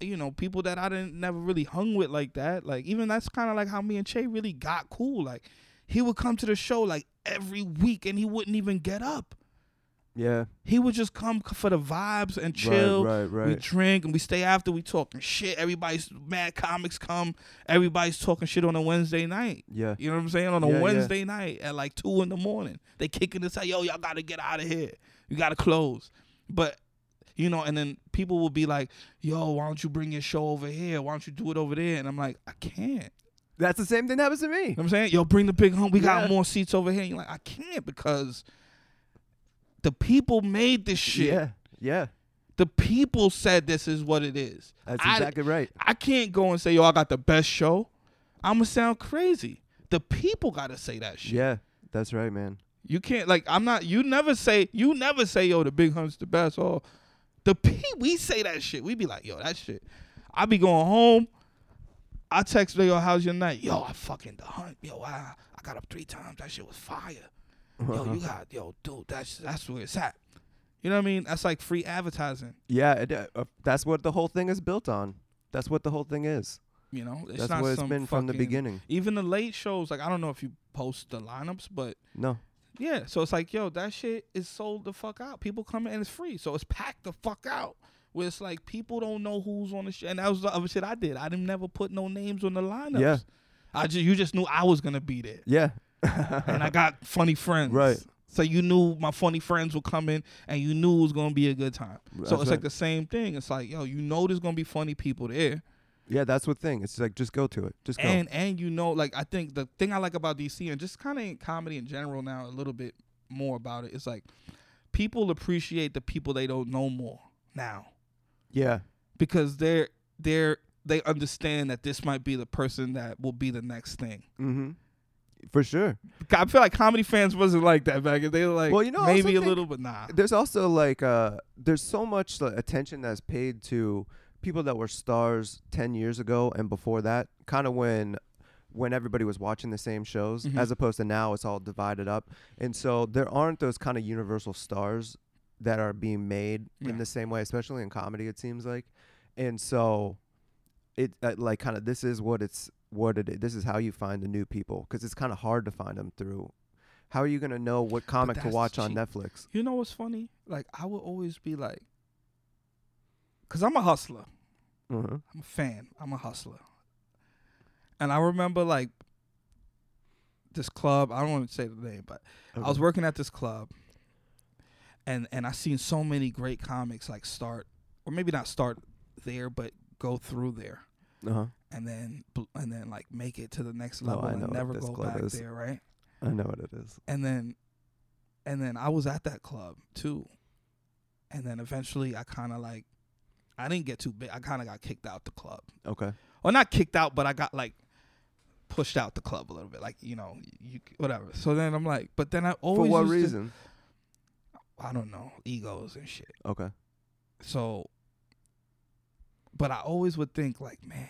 you know, people that I didn't never really hung with like that. Like even that's kind of like how me and Che really got cool. Like he would come to the show like every week and he wouldn't even get up. Yeah. He would just come for the vibes and chill. Right, right, right. We drink and we stay after. We talking shit. Everybody's mad comics come. Everybody's talking shit on a Wednesday night. Yeah. You know what I'm saying? On a Yeah, yeah. Wednesday night at like two in the morning, they kicking us out. Yo, y'all gotta get out of here. You gotta close. But you know, and then people will be like, "Yo, why don't you bring your show over here? Why don't you do it over there?" And I'm like, I can't. That's the same thing that happens to me. You know what I'm saying, yo, bring the big home. We Yeah. got more seats over here. And you're like, I can't because the people made this shit. Yeah, yeah, The people said this is what it is. that's I- exactly right. I can't go and say, yo, I got the best show. I'm gonna sound crazy. The people gotta say that shit. Yeah, that's right, man. You can't like I'm not you never say you never say, yo, the big hunt's the best. Or the P we say that shit. We be like, yo, that shit. I be going home. I text yo, how's your night? Yo, I fucking the hunt. Yo, I, I got up three times. That shit was fire. Yo, you got yo, dude, that's that's where it's at. You know what I mean? That's like free advertising. Yeah, it, uh, uh, that's what the whole thing is built on. That's what the whole thing is. You know, it's that's not what it's been from the fucking- beginning. Even the late shows, like I don't know if you post the lineups, but No, yeah. So it's like, yo, that shit is sold the fuck out. People come in and it's free, so it's packed the fuck out. Where it's like people don't know who's on the shit, and that was the other shit I did. I didn't never put no names on the lineups. Yeah. I just you just knew I was gonna be there, yeah, and I got funny friends. Right. So you knew my funny friends were coming, and you knew it was gonna be a good time. so it's right. like the same thing. It's like, yo, you know, there's gonna be funny people there. yeah. That's the thing. It's like just go to it. Just go. and and you know like i think the thing i like about dc and just kind of in comedy in general now a little bit more about it. it is like people appreciate the people they don't know more now yeah, because they're they're they understand that this might be the person that will be the next thing mm-hmm. For sure. i feel like comedy fans wasn't like that back then they were like Well, you know, maybe a little but nah There's also like uh, there's so much like, attention that's paid to people that were stars ten years ago and before that. Kind of when when everybody was watching the same shows, Mhm. as opposed to now, it's all divided up. And so there aren't those kind of universal stars that are being made Yeah. in the same way, especially in comedy. It seems like, and so it uh, like kind of this is what it's what it is. This is how you find the new people because it's kind of hard to find them through. How are you gonna know what comic to watch on. Netflix? you know what's funny like i would always be like because i'm a hustler Mm-hmm. I'm a fan. I'm a hustler. And I remember like this club, I don't want to say the name, but I was working at this club and and I seen so many great comics like start or maybe not start there but go through there Uh huh. And then and then like make it to the next Oh, level know and never go back is. there, right? I know what it is. And then and then I was at that club too. And then eventually I kind of like I didn't get too big. I kind of got kicked out the club. Okay. Well, not kicked out, but I got like pushed out the club a little bit, like you know, you whatever. So then I'm like, but then I always For what used to- reason? I don't know, egos and shit. Okay. So, but I always would think like, man,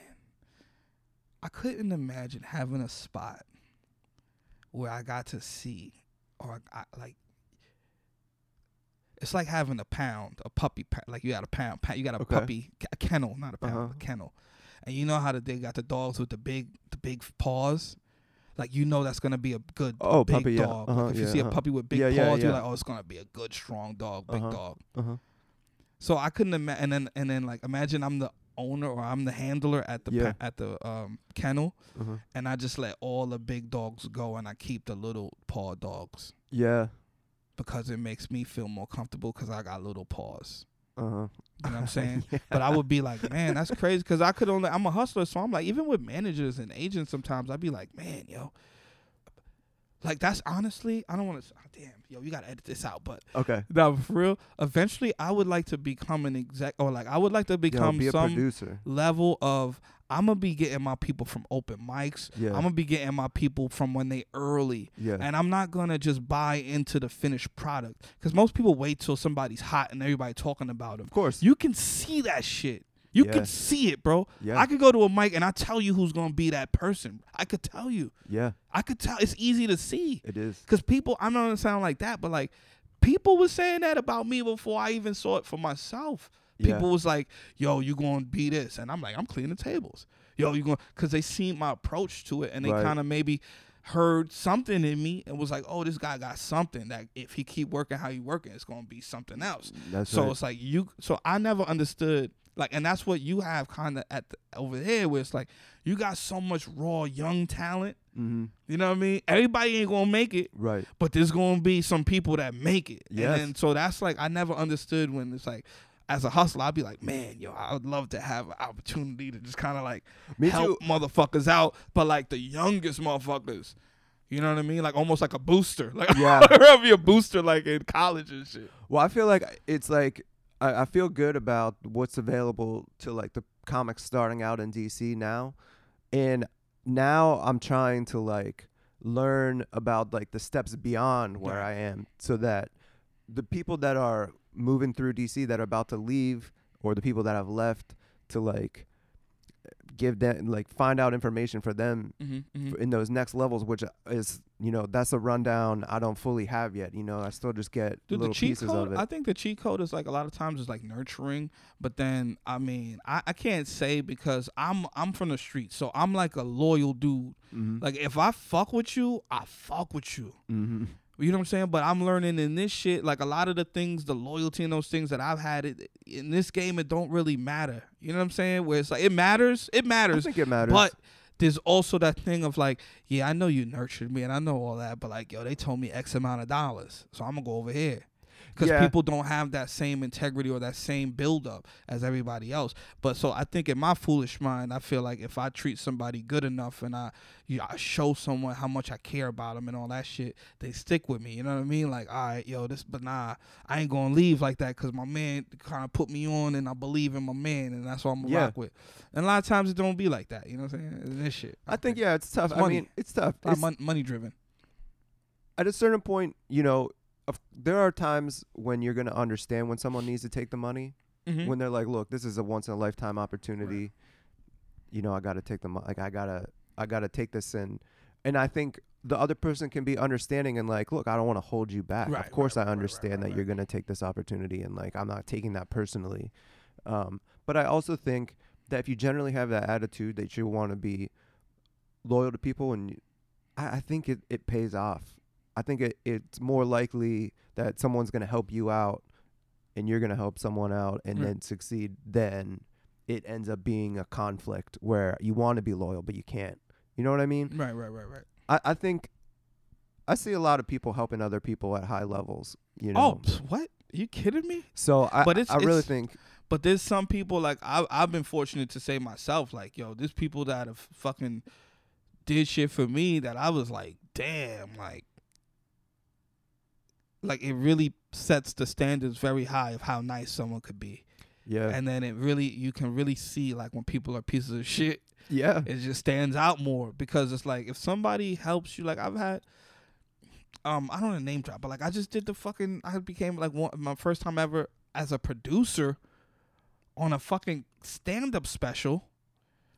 I couldn't imagine having a spot where I got to see, or I, like. It's like having a pound, a puppy, like you got a pound, you got a Okay. puppy, a kennel, not a pound, Uh-huh. a kennel, and you know how they got the dogs with the big, the big paws, like you know that's gonna be a good, Oh, big puppy, yeah. dog. Uh-huh, Like, if you see a uh-huh. puppy with big Yeah, yeah, paws, you're like, oh, it's gonna be a good, strong dog, big Uh-huh. dog. Uh huh. So I couldn't imagine, and then and then like imagine I'm the owner or I'm the handler at the Yeah. pa- at the um kennel, Uh huh. and I just let all the big dogs go, and I keep the little paw dogs Yeah. because it makes me feel more comfortable because I got little paws. Uh huh. You know what I'm saying? But I would be like, man, that's crazy because I could only. I'm a hustler, so I'm like, even with managers and agents, sometimes I'd be like, man, yo. Like that's honestly, I don't want to. Oh, ah, damn, yo, you gotta edit this out. But Okay. no, for real. Eventually, I would like to become an exec, or like I would like to Yo, become be a some producer. level of I'm gonna be getting my people from open mics. Yeah. I'm gonna be getting my people from when they early. Yeah. And I'm not gonna just buy into the finished product because most people wait till somebody's hot and everybody talking about them. of course. You can see that shit. You Yeah. can see it, bro. Yeah. I could go to a mic and I tell you who's gonna be that person. I could tell you. yeah. I could tell. It's easy to see. It is. Cause people, I'm not gonna sound like that, but like people were saying that about me before I even saw it for myself. Yeah. People was like, "Yo, you gonna be this," and I'm like, "I'm cleaning the tables." Yo, you going cause they seen my approach to it, and they Right. kind of maybe heard something in me and was like, "Oh, this guy got something that if he keep working how he working, it's gonna be something else." That's so right. it's like you. So I never understood like, and that's what you have kind of at the, over there, where it's like you got so much raw young talent. Mm-hmm. You know what I mean? Everybody ain't gonna make it, Right. but there's gonna be some people that make it. Yes. And then, so that's like I never understood when it's like as a hustler, I'd be like, man, yo, I would love to have an opportunity to just kind of like Me help too. motherfuckers out, but like the youngest motherfuckers. You know what I mean? Like almost like a booster. Like Yeah. I'd rather be a booster like in college and shit. Well, I feel like it's like I, I feel good about what's available to like the comics starting out in DC now, and now I'm trying to like learn about like the steps beyond where I am, so that the people that are moving through DC that are about to leave, or the people that have left, to like give them like find out information for them Mm-hmm, f- in those next levels, which is you know that's a rundown I don't fully have yet. You know, I still just get Dude, little the cheat pieces code. of it. I think the cheat code is like a lot of times is like nurturing, but then I mean, I, I can't say because I'm I'm from the street, so I'm like a loyal dude. mm-hmm. Like if I fuck with you, I fuck with you. You know what I'm saying? But I'm learning in this shit, like a lot of the things, the loyalty and those things that I've had it in this game, it don't really matter. You know what I'm saying? Where it's like it matters, it matters. I think it matters. but there's also that thing of like, yeah, I know you nurtured me and I know all that, but like, yo, they told me X amount of dollars, so I'm gonna go over here. Because Yeah. people don't have that same integrity or that same build up as everybody else. But so I think in my foolish mind, I feel like if I treat somebody good enough and I, you know, I show someone how much I care about them and all that shit, they stick with me. You know what I mean? Like, all right, yo, this, but nah, I ain't gonna leave like that because my man kind of put me on and I believe in my man and that's what I'm gonna Yeah. rock with. And a lot of times it don't be like that. You know what I'm saying? In This shit. I think yeah, it's tough. It's I money. mean, it's tough. It's- mon- money driven. at a certain point, you know, of, there are times when you're gonna understand when someone needs to take the money. Mm-hmm. When they're like, "Look, this is a once in a lifetime opportunity. You know, I got to take the mo- like I gotta I gotta take this in." And I think the other person can be understanding and like, "Look, I don't want to hold you back. Right, of course, right, I right, right, understand right, that you're gonna take this opportunity, and like I'm not taking that personally." Um, but I also think that if you generally have that attitude that you want to be loyal to people, and I, I think it, it pays off. I think it, it's more likely that someone's going to help you out and you're going to help someone out and Right. then succeed then it ends up being a conflict where you want to be loyal but you can't. You know what I mean? Right, right, right, right. I, I think I see a lot of people helping other people at high levels, you oh, know. Oh, what? you kidding me? so I, but it's- I really it's- think But there's some people like I I've been fortunate to say myself like yo, there's people that have fucking did shit for me that I was like, damn, like like it really sets the standards very high of how nice someone could be. yeah. And then it really you can really see like when people are pieces of shit, yeah. it just stands out more because it's like if somebody helps you like I've had um I don't want to name drop, but like I just did the fucking I became like one my first time ever as a producer on a fucking stand up special.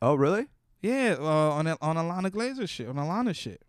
Oh, really? Yeah, uh, on a, on Ilana Glazer shit, on Ilana shit.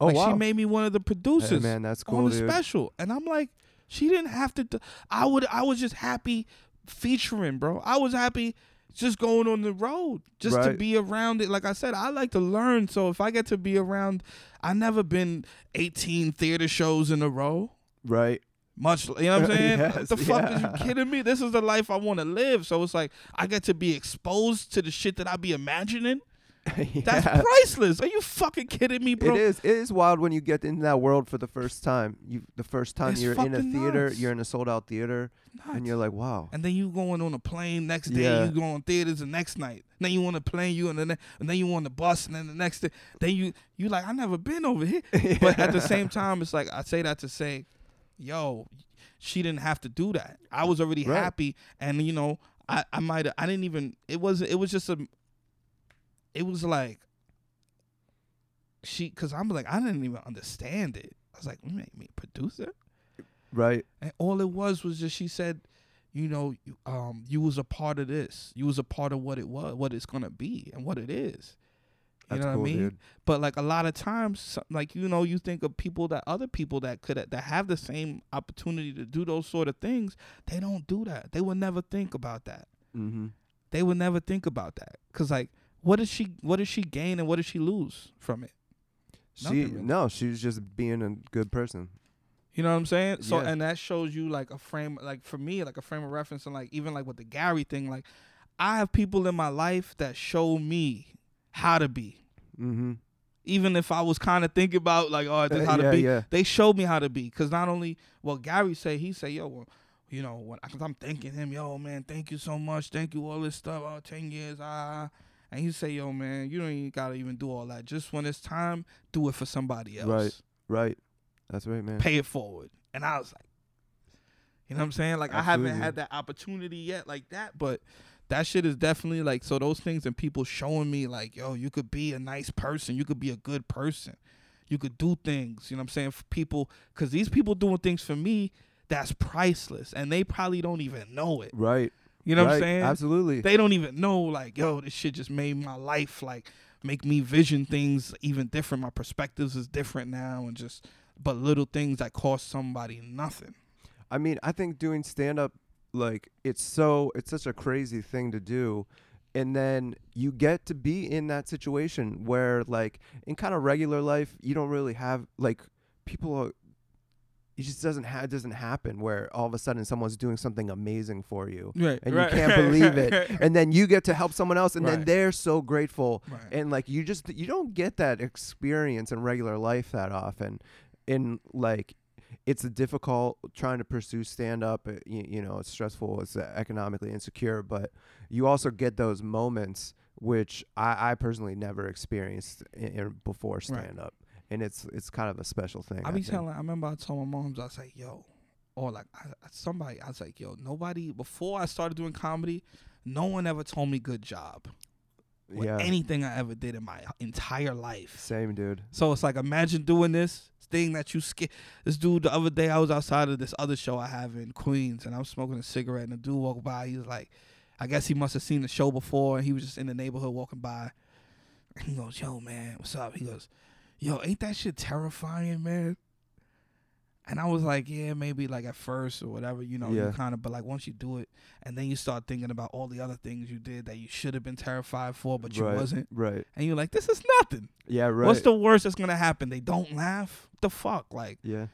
Oh, like wow. she made me one of the Hey, producers man, that's on cool, the dude. special, and I'm like, she didn't have to. I would. I was just happy featuring, bro. I was happy just going on the road, just to be around it. Like I said, I like to learn. So if I get to be around, I never been 18 theater shows in a row. Right. Much, you know what I'm saying? Yes, the fuck is you kidding me? This is the life I want to live. So it's like I get to be exposed to the shit that I be imagining. That's Yeah. priceless. Are you fucking kidding me, bro? It is. It is wild when you get into that world for the first time. You, the first time It's you're in a theater, nuts. you're in a sold out theater, and you're like, wow. and then you going on a plane next day. Yeah. You go on theaters the next night. Then you on a plane. You on the ne- and then you on the bus. And then the next day, then you you like I never been over here. But at the same time, it's like I say that to say, yo, she didn't have to do that. I was already Right. happy, and you know, I I might I didn't even. It was it was just a. It was like. She, cause I'm like I didn't even understand it. I was like, you make me a producer. right. And all it was was just she said, you know, you- um, you was a part of this. You was a part of what it was, what it's gonna be, and what it is. You That's know cool, what I mean? dude. But like a lot of times, like you know, you think of people that other people that could that have the same opportunity to do those sort of things. They don't do that. They would never think about that. Mm-hmm. They would never think about that. Cause like, what does she what does she gain and what does she lose from it? She really. no, she's just being a good person. You know what I'm saying? So Yeah. and that shows you like a frame like for me, like a frame of reference and like even like with the Gary thing, like I have people in my life that show me how to be. Mm-hmm. Even if I was kind of thinking about like, oh, this how yeah, to be. yeah. They showed me how to be. Cause not only well, Gary say he say, yo, when, you know, when I'm thanking him, yo, man, thank you so much, thank you all this stuff, oh, 10 years, ah. And he say, yo, man, you don't even gotta even do all that. Just when it's time, do it for somebody else. Right. right. That's right, man. Pay it forward. And I was like, you know what I'm saying? Like I haven't had that opportunity yet, like that, but that shit is definitely like so those things and people showing me like, yo, you could be a nice person, you could be a good person, you could do things. You know what I'm saying? For people, because these people doing things for me that's priceless, and they probably don't even know it. Right. You know what. I'm saying? Absolutely. They don't even know like, yo, this shit just made my life like make me vision things even different. My perspectives is different now, and just but little things that cost somebody nothing. I mean, I think doing stand up like it's so it's such a crazy thing to do. And then you get to be in that situation where like in kind of regular life you don't really have like people are it just doesn't ha- it doesn't happen where all of a sudden someone's doing something amazing for you. Right. and you can't believe it. and then you get to help someone else and then they're so grateful. Right. and like you just you don't get that experience in regular life that often. In like it's a difficult trying to pursue stand up eh, you, you know it's stressful it's eh, economically insecure but you also get those moments which i, I personally never experienced in, in before stand up and it's it's kind of a special thing I be think. telling. I remember I told my moms. I was like, yo, or like I, I- somebody. I was like, yo, nobody before I started doing comedy, no one ever told me good job with yeah anything I ever did in my entire life. same dude So it's like imagine doing this thing that you skip. This dude the other day I was outside of this other show I have in Queens and I was smoking a cigarette and the dude walked by. He was like, I guess he must have seen the show before and he was just in the neighborhood walking by. And he goes, Yo man, what's up? He goes, Yo, ain't that shit terrifying, man? And I was like, yeah, maybe like at first or whatever, you know, Yeah. you kind of, but like once you do it, and then you start thinking about all the other things you did that you should have been terrified for, but you right wasn't, right and you're like, this is nothing. yeah right What's the worst that's gonna happen? They don't laugh. What the fuck? Like, yeah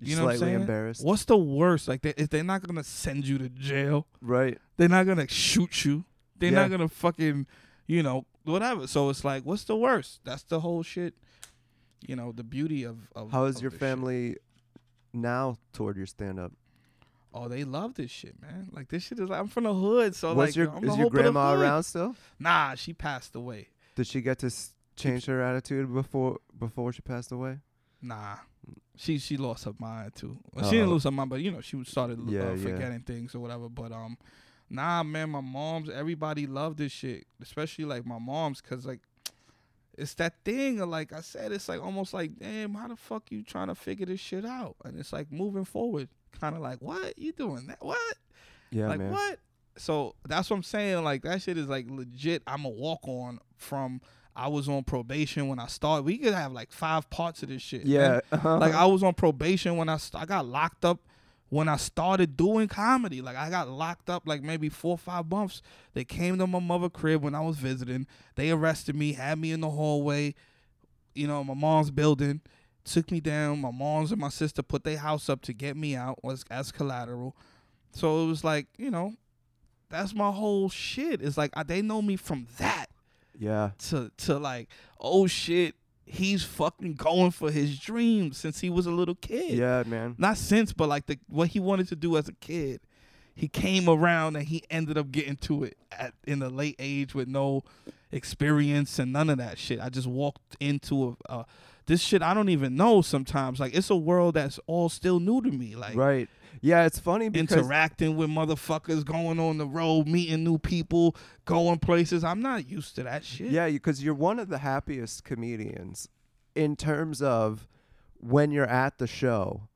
You know what I'm slightly saying? embarrassed what's the worst? Like, they, if they're not gonna send you to jail, right they're not gonna shoot you. They're Yeah. not gonna fucking, you know, whatever. So it's like, what's the worst? That's the whole shit. You know, the beauty of. of how is of your this shit. family now toward your stand up Oh, they love this shit, man. Like this shit is. Like, I'm from the hood, so What's like, your I'm is your hope of the grandma around still Nah, she passed away. Did she get to s- change her attitude before before she passed away? Nah, she she lost her mind too. Well, She didn't lose her mind, but you know she started Yeah, uh, yeah. forgetting things or whatever. But um, nah, man, my mom's everybody loved this shit, especially like my mom's, cause like it's that thing. Of, like I said, it's like almost like, damn, how the fuck you trying to figure this shit out? And it's like moving forward, kind of like, what you doing that? What? Yeah, like man. what? So that's what I'm saying. Like that shit is like legit. I'm a walk on from. I was on probation when I started. We could have like five parts of this shit. Yeah, uh-huh. Like I was on probation when I st- I got locked up when I started doing comedy. Like I got locked up like maybe four or five months. They came to my mother crib when I was visiting. They arrested me, had me in the hallway, you know, my mom's building, took me down. My mom's and my sister put their house up to get me out was as collateral. So it was like, you know, that's my whole shit. It's like I, they know me from that yeah, to to like, oh shit, he's fucking going for his dreams since he was a little kid. yeah, man. Not since, but like the what he wanted to do as a kid. He came around and he ended up getting to it at in a late age with no experience and none of that shit. I just walked into a, uh, this shit I don't even know sometimes. Like it's a world that's all still new to me. Like right. Yeah, it's funny because interacting with motherfuckers, going on the road, meeting new people, going places. I'm not used to that shit. yeah, because you're one of the happiest comedians in terms of when you're at the show,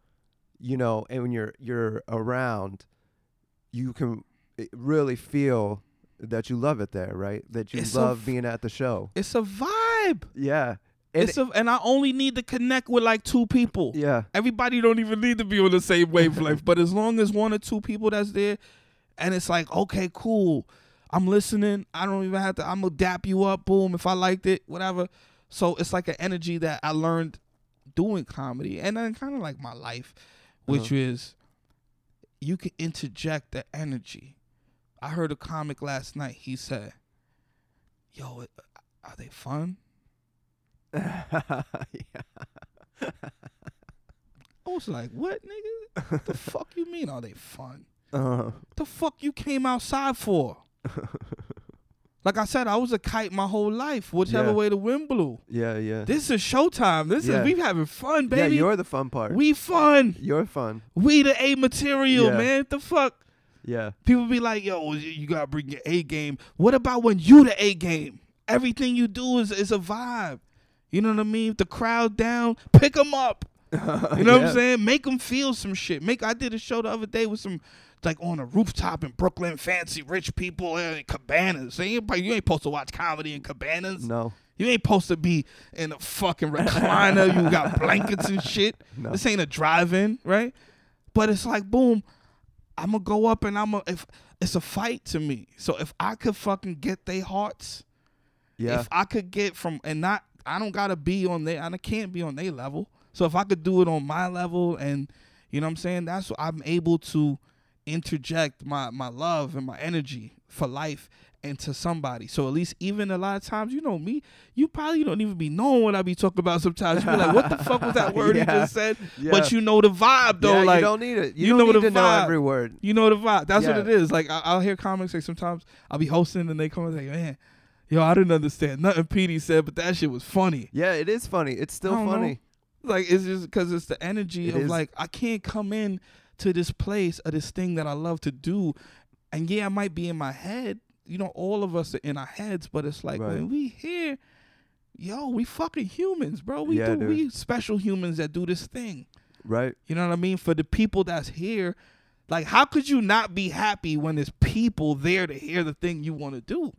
you know, and when you're you're around, you can eh, really feel that you love it there, right? That you It's love being at the show. It's a vibe. Yeah. And it's a, and I only need to connect with like two people. yeah. Everybody don't even need to be on the same wavelength, but as long as one or two people that's there, and it's like, okay, cool, I'm listening. I don't even have to. I'm gonna dap you up, boom, if I liked it, whatever. So it's like an energy that I learned doing comedy, and then kind of like my life, which Uh-huh. is you can interject the energy. I heard a comic last night. He said, "Yo, are they fun?" Yeah. Oh was like, what, nigga? the fuck you mean? Are they fun? Uh, The fuck you came outside for? like I said, I was a kite my whole life, whichever Yeah. way the wind blew. yeah, yeah. This is showtime. This Yeah. is we having fun, yeah, baby. you're the fun part. we fun. you're fun. We the A material, Yeah. man. The fuck. Yeah. People be like, yo, you- you gotta bring your A game. What about when you the A game? Everything you do is is a vibe. You know what I mean? If the crowd down, pick them up. You know what I'm saying? Make them feel some shit. Make. I did a show the other day with some, like on a rooftop in Brooklyn, fancy rich people in cabanas. You ain't, you ain't supposed to watch comedy in cabanas. No. You ain't supposed to be in a fucking recliner. you got blankets and shit. No. This ain't a drive-in, right? But it's like, boom, I'm gonna go up and I'm gonna. If it's a fight to me, so if I could fucking get their hearts, Yeah. if I could get from and not, I don't gotta be on their, I can't be on their level. So if I could do it on my level, and you know what I'm saying, that's what I'm able to interject my my love and my energy for life into somebody. So at least even a lot of times, you know me, you probably don't even be knowing what I be talking about. Sometimes you be like, "What the fuck was that word he just said?" Yeah. But you know the vibe though, yeah, like you don't need it. You, you don't know need the to know vibe. every word. you know the vibe. That's what it is. Like I, I'll hear comics like sometimes I'll be hosting and they come and say, "Man, yo, I didn't understand nothing Petey said, but that shit was funny." Yeah, it is funny. It's still don't know. funny. Like it's just because it's the energy It of is. like I can't come in to this place or this thing that I love to do, and yeah, I might be in my head. You know, all of us are in our heads, but it's like Right. when we here, yo, we fucking humans, bro. We Yeah, do dude. we special humans that do this thing. Right. You know what I mean? For the people that's here, like how could you not be happy when there's people there to hear the thing you want to do?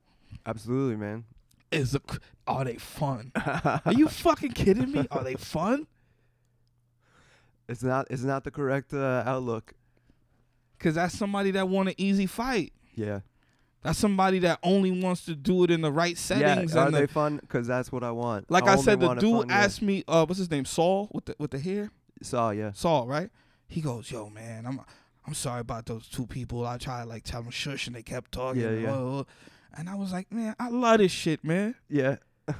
Absolutely, man. Is a, are they fun? Are you fucking kidding me? Are they fun? It's not. It's not the correct uh, outlook. Cause that's somebody that want an easy fight. Yeah. That's somebody that only wants to do it in the right settings. Yeah. Are they the, fun? Because that's what I want. like I, only said, the dude yeah. asked me, uh, what's his name? Saul with the with the hair. Saul, Yeah. Saul, right? He goes, "Yo, man, I'm I'm sorry about those two people. I tried to like tell them shush, and they kept talking. Yeah, yeah. uh, uh." And I was like, man, I love this shit, man. Yeah.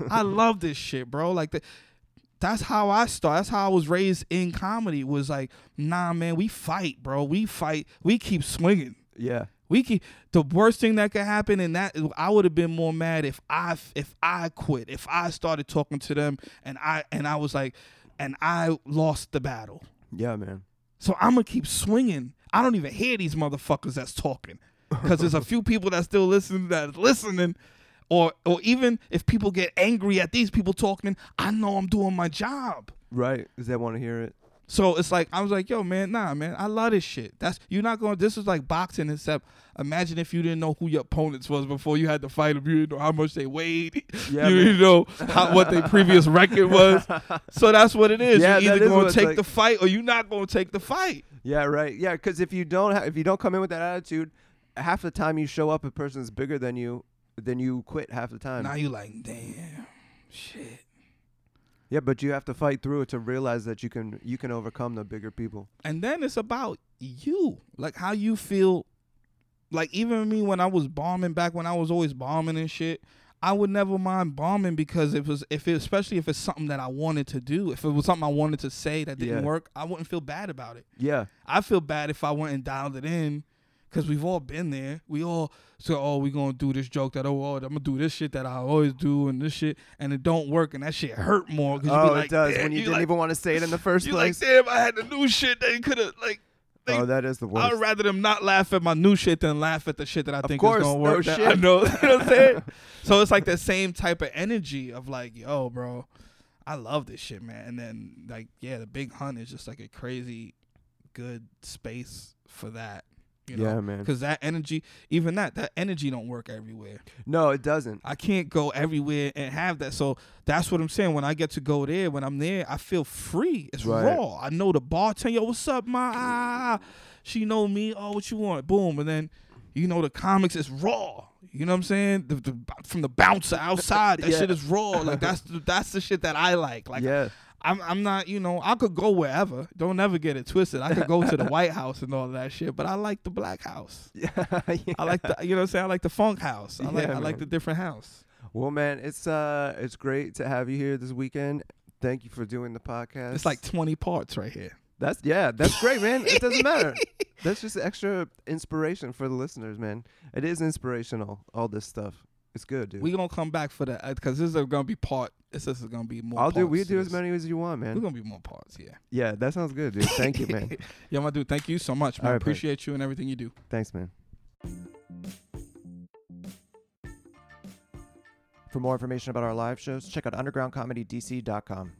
I love this shit, bro. Like the, that's how I start. That's how I was raised in comedy. Was like, nah, man, we fight, bro. We fight. We keep swinging. Yeah. We keep the worst thing that could happen, and that I would have been more mad if I if I quit, if I started talking to them, and I and I was like, and I lost the battle. Yeah, man. So I'm gonna keep swinging. I don't even hear these motherfuckers that's talking because there's a few people that still listen that's listening, or or even if people get angry at these people talking, I know I'm doing my job. Right. Because that want to hear it. So it's like I was like, yo, man, nah, man, I love this shit. That's you're not going. This is like boxing, except imagine if you didn't know who your opponents was before you had to fight them. You didn't know how much they weighed. Yeah, you didn't know how, what their previous record was. So that's what it is. Yeah, you're either going to take like. the fight or you're not going to take the fight. Yeah. Right. Yeah. Because if you don't, ha- if you don't come in with that attitude, half the time you show up, a person's bigger than you, then you quit half the time. Now you like, damn, shit. yeah, but you have to fight through it to realize that you can you can overcome the bigger people. And then it's about you, like how you feel. Like even me when I was bombing back when I was always bombing and shit, I would never mind bombing because it was if it, especially if it's something that I wanted to do. If it was something I wanted to say that didn't Yeah. work, I wouldn't feel bad about it. Yeah. I feel bad if I went and dialed it in. Cause we've all been there. We all say, "Oh, we gonna do this joke that oh, oh, I'm gonna do this shit that I always do and this shit, and it don't work, and that shit hurt more. Cause you Oh, like, it does when you, didn't like, even want to say it in the first you like, place. damn, I had the new shit. They could have like. They, oh, that is the worst. I'd rather them not laugh at my new shit than laugh at the shit that I Of think course, is gonna no work. That shit. I know, you know what I'm saying. so it's like the same type of energy of like, yo, bro, I love this shit, man. And then like, yeah, the big hunt is just like a crazy good space for that. You know? Yeah, man. Because that energy, even that, that energy don't work everywhere. No, it doesn't. I can't go everywhere and have that. So that's what I'm saying. When I get to go there, when I'm there, I feel free. It's Right. raw. I know the bartender. Yo, what's up, ma? Ah, She know me. Oh, what you want? Boom. And then, you know, the comics is raw. You know what I'm saying? The, the, from the bouncer outside, that Yeah. shit is raw. Like that's the, that's the shit that I like. Like yeah. I'm I'm not, you know, I could go wherever. Don't ever get it twisted. I could go to the White House and all that shit, but I like the Black House. Yeah. I like the, you know what I'm saying? I like the Funk House. I like Yeah, I like the different house. Well, man, it's uh, it's great to have you here this weekend. Thank you for doing the podcast. It's like 20 parts right here. That's yeah, that's great, man. It doesn't matter. That's just extra inspiration for the listeners, man. It is inspirational. All this stuff. It's good, dude. We gonna come back for that because uh, this is gonna be part. This is gonna be more. I'll do. We do as many as you want, man. We're gonna be more parts. Yeah. Yeah, that sounds good, dude. Thank you, man. yeah, my dude. Thank you so much, man. Right. Appreciate you and everything you do. Thanks, man. For more information about our live shows, check out undergroundcomedydc.com.